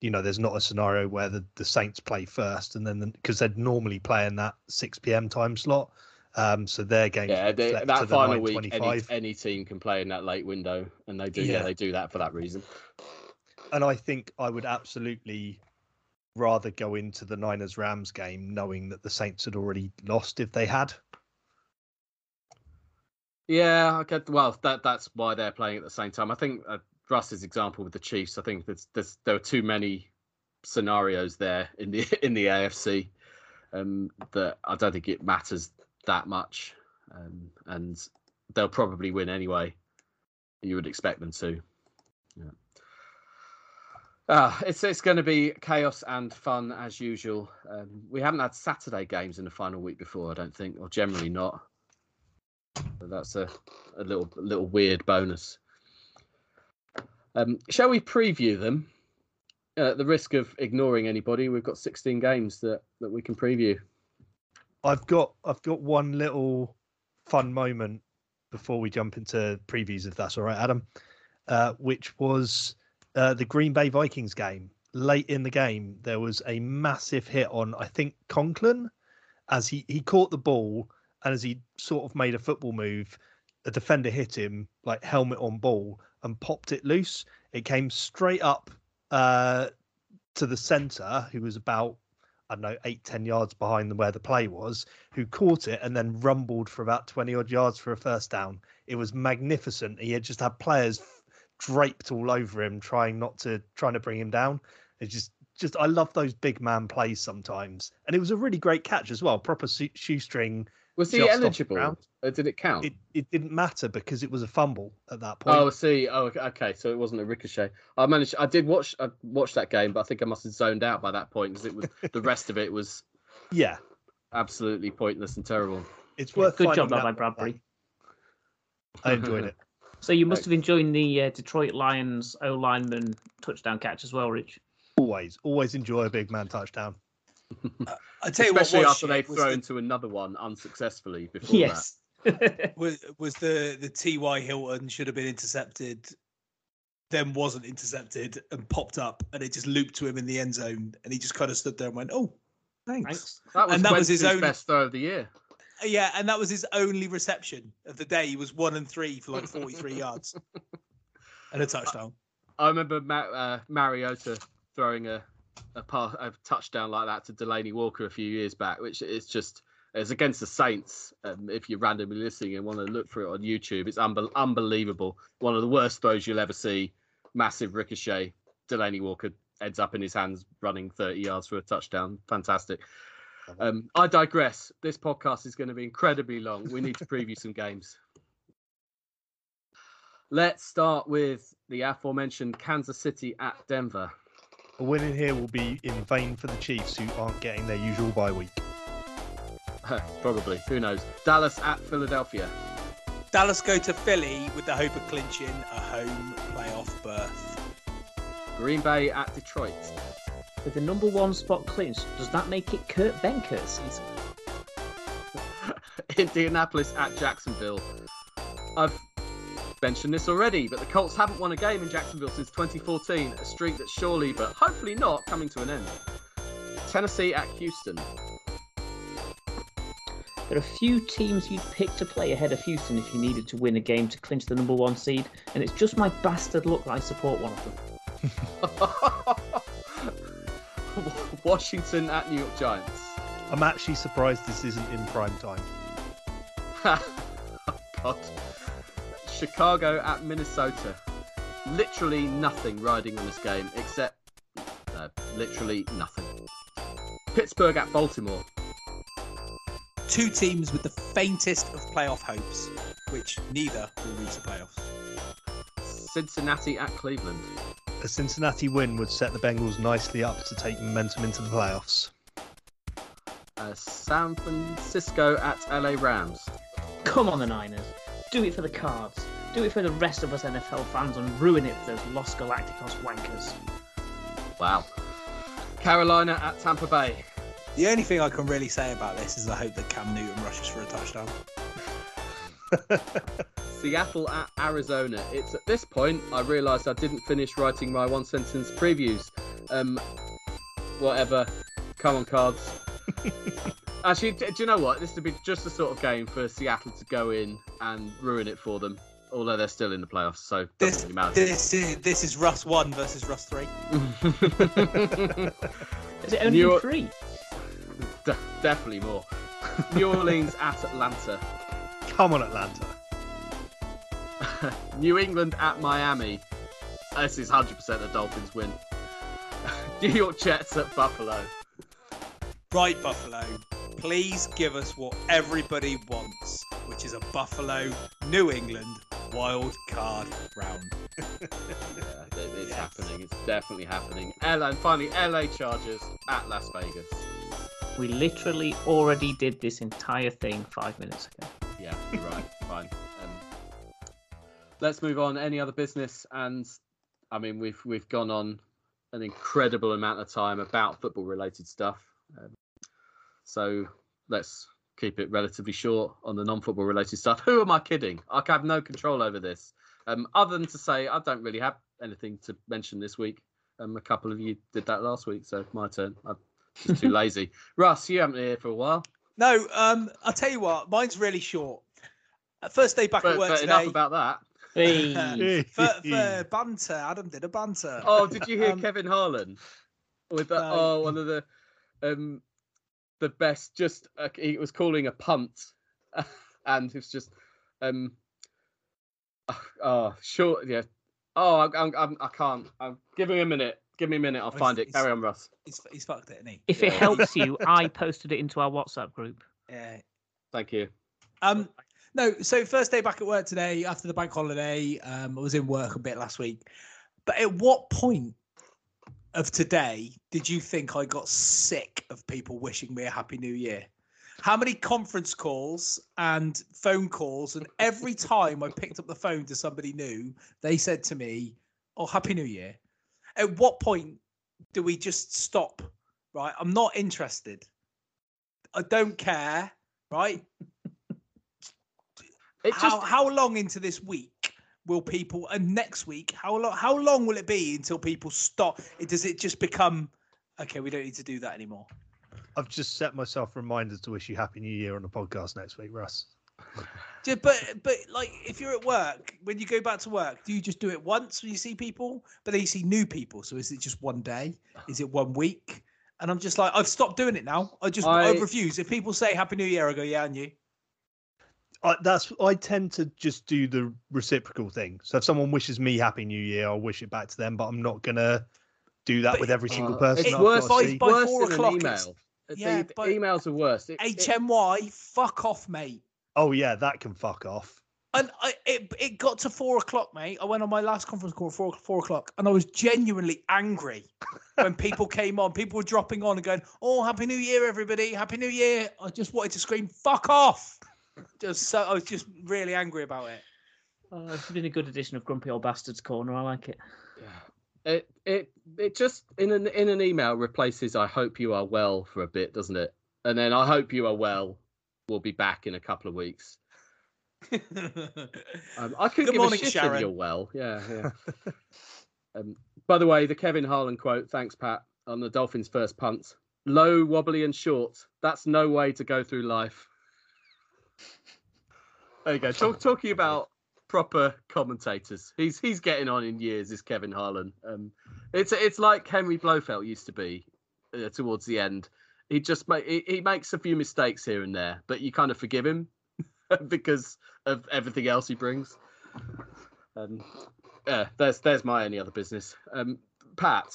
D: you know there's not a scenario where the, the Saints play first and then because they'd normally play in that 6 p.m. time slot Um, so their game.
B: Yeah, they, that final week, any, any, team can play in that late window, and they do. Yeah. yeah, they do that for that reason.
D: And I think I would absolutely rather go into the Niners Rams game knowing that the Saints had already lost if they had.
B: Yeah, okay. Well, that that's why they're playing at the same time. I think uh, Russ's example with the Chiefs. I think there's, there's there are too many scenarios there in the in the AFC um, that I don't think it matters that much, um, and they'll probably win anyway. You would expect them to. Yeah. Uh, it's it's going to be chaos and fun as usual. Um, we haven't had Saturday games in the final week before, I don't think, or generally not. So that's a, a little a little weird bonus. Um, shall we preview them? At the risk of ignoring anybody, we've got 16 games that, that we can preview.
D: I've got I've got one little fun moment before we jump into previews, if that's all right, Adam. Uh, which was uh, the Green Bay Vikings game. Late in the game, there was a massive hit on I think Conklin as he he caught the ball and as he sort of made a football move, a defender hit him like helmet on ball and popped it loose. It came straight up uh, to the centre, who was about I don't know eight ten yards behind them where the play was, who caught it and then rumbled for about twenty odd yards for a first down. It was magnificent. He had just had players draped all over him, trying not to trying to bring him down. It's just just I love those big man plays sometimes, and it was a really great catch as well. Proper shoestring
B: was he eligible? did it count?
D: It, it didn't matter because it was a fumble at that point.
B: Oh, see. Oh, okay. So it wasn't a ricochet. I managed. I did watch. I watched that game, but I think I must have zoned out by that point because it was the rest of it was.
D: Yeah.
B: Absolutely pointless and terrible.
D: It's worth.
C: Good job by Bradbury.
D: I enjoyed it.
C: So you must have enjoyed the uh, Detroit Lions O lineman touchdown catch as well, Rich.
D: Always, always enjoy a big man touchdown.
E: I tell you
B: Especially
E: what,
B: after they've thrown the... to another one unsuccessfully before
C: yes.
E: that. was was the the T.Y. Hilton should have been intercepted, then wasn't intercepted and popped up, and it just looped to him in the end zone, and he just kind of stood there and went, "Oh, thanks." thanks.
B: That was, and that was his own best throw of the year.
E: Yeah, and that was his only reception of the day. He was one and three for like forty three yards and a touchdown.
B: I remember Ma- uh, Mariota throwing a a, pass, a touchdown like that to Delanie Walker a few years back, which is just it's against the Saints. Um, if you're randomly listening and want to look for it on YouTube, it's unbelievable. One of the worst throws you'll ever see. Massive ricochet. Delanie Walker ends up in his hands running 30 yards for a touchdown. Fantastic. Um, I digress. This podcast is going to be incredibly long. We need to preview some games. Let's start with the aforementioned Kansas City at Denver.
D: A win in here will be in vain for the Chiefs, who aren't getting their usual bye week.
B: Probably. Who knows? Dallas at Philadelphia.
E: Dallas go to Philly with the hope of clinching a home playoff berth.
B: Green Bay at Detroit.
C: With the number one spot clinched, does that make it Kurt Benkert season?
B: Indianapolis at Jacksonville. I've mentioned this already, but the Colts haven't won a game in Jacksonville since 2014, a streak that's surely, but hopefully not, coming to an end. Tennessee at Houston.
C: There are a few teams you'd pick to play ahead of Houston if you needed to win a game to clinch the number one seed, and it's just my bastard luck that I support one of
B: them. Washington at New York Giants.
D: I'm actually surprised this isn't in prime time.
B: oh, God. Chicago at Minnesota. Literally nothing riding on this game except uh, literally nothing. Pittsburgh at Baltimore.
E: Two teams with the faintest of playoff hopes, which neither will reach the playoffs.
B: Cincinnati at Cleveland.
D: A Cincinnati win would set the Bengals nicely up to take momentum into the playoffs.
B: Uh, San Francisco at LA Rams.
C: Come on, the Niners. Do it for the cards. Do it for the rest of us NFL fans and ruin it for those Los Galacticos wankers.
B: Wow. Carolina at Tampa Bay.
E: The only thing I can really say about this is I hope that Cam Newton rushes for a touchdown.
B: Seattle at Arizona. It's at this point I realised I didn't finish writing my one sentence previews. Um, whatever. Come on, cards. Actually, do you know what? This would be just the sort of game for Seattle to go in and ruin it for them. Although they're still in the playoffs, so
A: this
B: really matter.
A: this is this is Russ one versus Russ three.
C: is it only
B: New-
C: three?
B: De- definitely more. New Orleans at Atlanta.
D: Come on, Atlanta.
B: New England at Miami. This is 100% the Dolphins win. New York Jets at Buffalo.
A: Right, Buffalo. Please give us what everybody wants, which is a Buffalo New England wild card round.
B: Yeah, it's
A: Yes.
B: happening. It's definitely happening. LA, and finally, LA Chargers at Las Vegas.
C: We literally already did this entire thing five minutes ago.
B: Yeah, you're right. Fine. Um, let's move on. Any other business? And I mean, we've we've gone on an incredible amount of time about football related stuff. Um, so let's keep it relatively short on the non-football related stuff. Who am I kidding? I have no control over this. Um, other than to say, I don't really have anything to mention this week. Um, a couple of you did that last week, so my turn. I'm just too lazy. Russ, you haven't been here for a while.
A: No, um, I'll tell you what, mine's really short. Uh, First day back
B: But,
A: at work
B: but
A: today.
B: enough about that.
C: Hey.
A: for, for banter, Adam did a banter.
B: Oh, did you hear
A: Um,
B: Kevin Harlan with that?
A: no.
B: Oh, one of the um the best. Just uh, he was calling a punt, and it's just um oh sure yeah. Oh, I, I'm, I'm, I can't. I'm, give me a minute. Give me a minute. I'll
A: Oh,
B: find it. Carry on, Russ.
A: he's, he's fucked it, isn't he?
C: If it helps you, I posted it into our WhatsApp group.
A: Yeah.
B: Thank you.
A: Um, no, so first day back at work today after the bank holiday. Um, I was in work a bit last week, but at what point of today did you think I got sick of people wishing me a happy new year? How many conference calls and phone calls, and every time I picked up the phone to somebody new, they said to me, "Oh, happy new year." At what point do we just stop? Right, I'm not interested. I don't care. Right,
B: It
A: how
B: just
A: how long into this week will people and next week how long how long will it be until people stop? It does it just become okay we don't need to do that anymore?
D: I've just set myself reminders to wish you Happy New Year on the podcast next week, Russ.
A: Ju- but but like if you're at work when you go back to work do you just do it once when you see people? But then you see new people so is it just one day? Is it one week? And i'm just like i've stopped doing it now. I just I,
B: I-
A: refuse. If people say happy new year i go yeah and you
D: I, that's I tend to just do the reciprocal thing. So if someone wishes me Happy New Year, I'll wish it back to them. But I'm not gonna do that
A: But
D: with every single
B: uh,
D: person.
B: It's
D: I've
B: worse.
D: got
A: by- by
B: worse
A: four
B: than
A: o'clock
B: an
A: it's-
B: email.
A: yeah,
B: the,
A: but-
B: emails are worse. It- it-
A: hmy fuck off mate
D: Oh yeah, that can fuck off.
A: And I, it it got to four o'clock, mate. I went on my last conference call at four four o'clock, and I was genuinely angry when people came on. People were dropping on and going, "Oh, happy New Year, everybody! Happy New Year!" I just wanted to scream, "Fuck off!" Just so I was just really angry about it.
C: Oh, it's been a good edition of Grumpy Old Bastards Corner. I like it.
B: It it it just in an in an email replaces I hope you are well for a bit, doesn't it? And then I hope you are well. We'll be back in a couple of weeks. Um, I could give
A: morning,
B: a shit
A: Sharon.
B: if you're well. Yeah, yeah. um, by the way, the Kevin Harlan quote. Thanks, Pat. On the Dolphins' first punt, low, wobbly, and short. That's no way to go through life. There you go. Talk, talking about proper commentators. He's he's getting on in years. Is Kevin Harlan? Um, it's it's like Henry Blofeld used to be uh, towards the end. He just ma- he, he makes a few mistakes here and there, but you kind of forgive him because of everything else he brings. Um, yeah, there's there's my only other business. Um, Pat,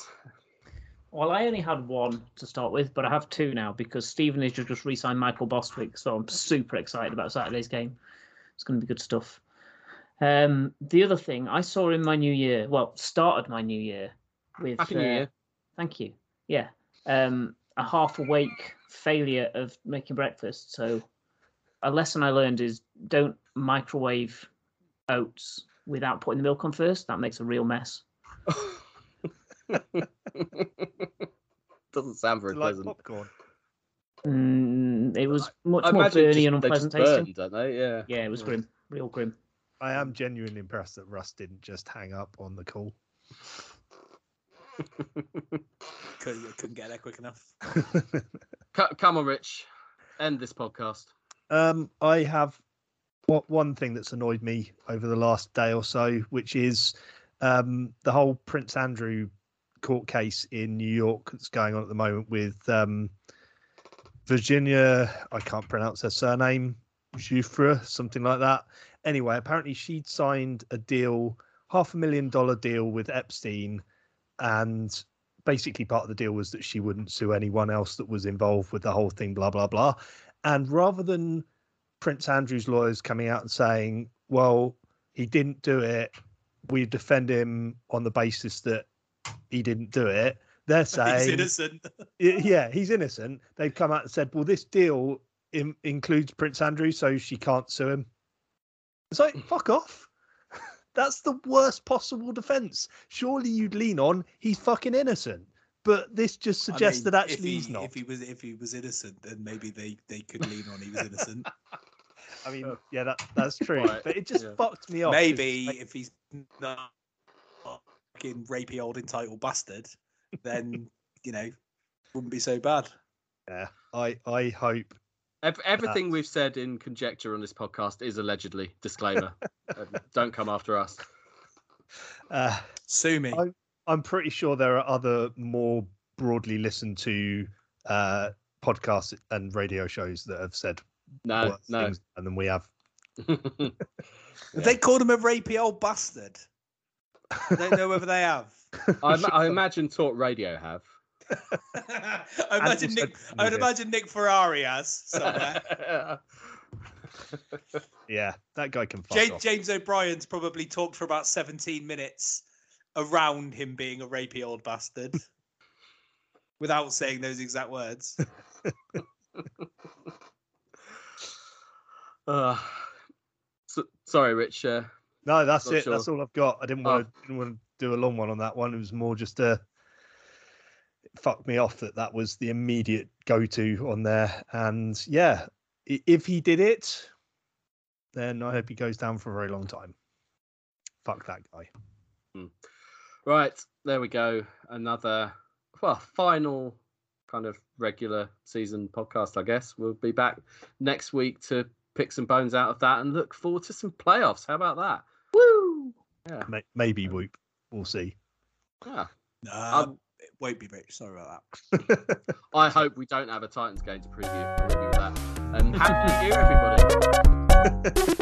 C: Well, I only had one to start with, but I have two now because Stevenage has just re-signed Michael Bostwick, so I'm super excited about Saturday's game. It's going to be good stuff. Um, the other thing I saw in my new year, well, started my new year with
B: Happy New
C: uh,
B: Year.
C: Thank you. Yeah, um, a half awake failure of making breakfast. So, a lesson I learned is don't microwave oats without putting the milk on first. That makes a real mess.
B: Doesn't sound very
D: like
B: pleasant.
D: popcorn.
C: Mm, it was much
B: I
C: more
B: imagine
C: burny
B: just-
C: and
B: they just
C: unpleasant tasting.
B: burn, don't they? Yeah.
C: Yeah, it was grim, real grim.
D: I am genuinely impressed that Russ didn't just hang up on the call.
A: Couldn't, couldn't get there quick enough.
B: Co- Come on, Rich. end this podcast.
D: Um, I have what one thing that's annoyed me over the last day or so, which is um, the whole Prince Andrew court case in New York that's going on at the moment with um, Virginia. I can't pronounce her surname, Giuffre, something like that. Anyway, apparently she'd signed a deal, half a million dollar deal with Epstein, and basically part of the deal was that she wouldn't sue anyone else that was involved with the whole thing, blah blah blah. And rather than Prince Andrew's lawyers coming out and saying, "Well, he didn't do it," we defend him on the basis that he didn't do it. They're saying
A: He's innocent.
D: yeah, he's innocent. They've come out and said, well, this deal in, includes Prince Andrew, so she can't sue him. It's like, mm. fuck off. That's the worst possible defense. Surely you'd lean on he's fucking innocent. But this just
A: I
D: suggests
A: mean,
D: that actually
A: he,
D: he's not.
A: If he was, if he was innocent, then maybe they they could lean on he was innocent.
D: I mean, uh. yeah, that that's true.
B: Right,
D: But it just
B: yeah.
D: fucked me off.
A: maybe
D: like,
A: if he's not fucking rapey old entitled bastard, then you know wouldn't be so bad.
D: yeah, I I hope.
B: Ev- Everything we've said in conjecture on this podcast is allegedly. Disclaimer: Uh, Don't come after us.
D: Uh,
A: Sue me.
D: I- I'm pretty sure there are other more broadly listened to uh, podcasts and radio shows that have said
B: No,
D: worse
B: no.
D: things than we have.
A: Have They called him a rapey old bastard. I don't know whether they have.
B: I, I imagine Talk Radio have.
A: I imagine Nick. I would imagine Nick Ferrari has somewhere.
D: Yeah, that guy can fuck
A: James,
D: off.
A: James O'Brien's probably talked for about 17 minutes around him being a rapey old bastard without saying those exact words.
B: Uh, so, sorry, Rich. Uh,
D: No, that's
B: Not
D: it.
B: sure.
D: That's all I've got. I didn't
B: Oh.
D: want to didn't want to do a long one on that one. It was more just a it fucked me off that that was the immediate go to on there. And yeah, if he did it, then I hope he goes down for a very long time. Fuck that guy. Hmm.
B: right, there we go. Another, well, final kind of regular season podcast, I guess. We'll be back next week to pick some bones out of that and look forward to some playoffs. How about that? Woo! Yeah.
D: May- Maybe Whoop. We'll see.
B: yeah.
A: No,
B: Um,
A: it won't be rich. Sorry about that.
B: I hope we don't have a Titans game to preview. I'll leave you with that. And happy New Year, everybody.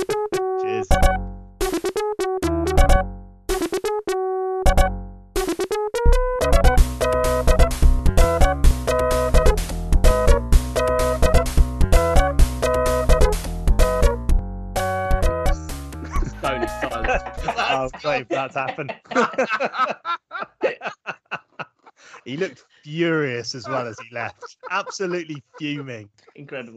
D: Oh, Dave, that's happened. he looked furious as well as he left. Absolutely fuming.
C: Incredible.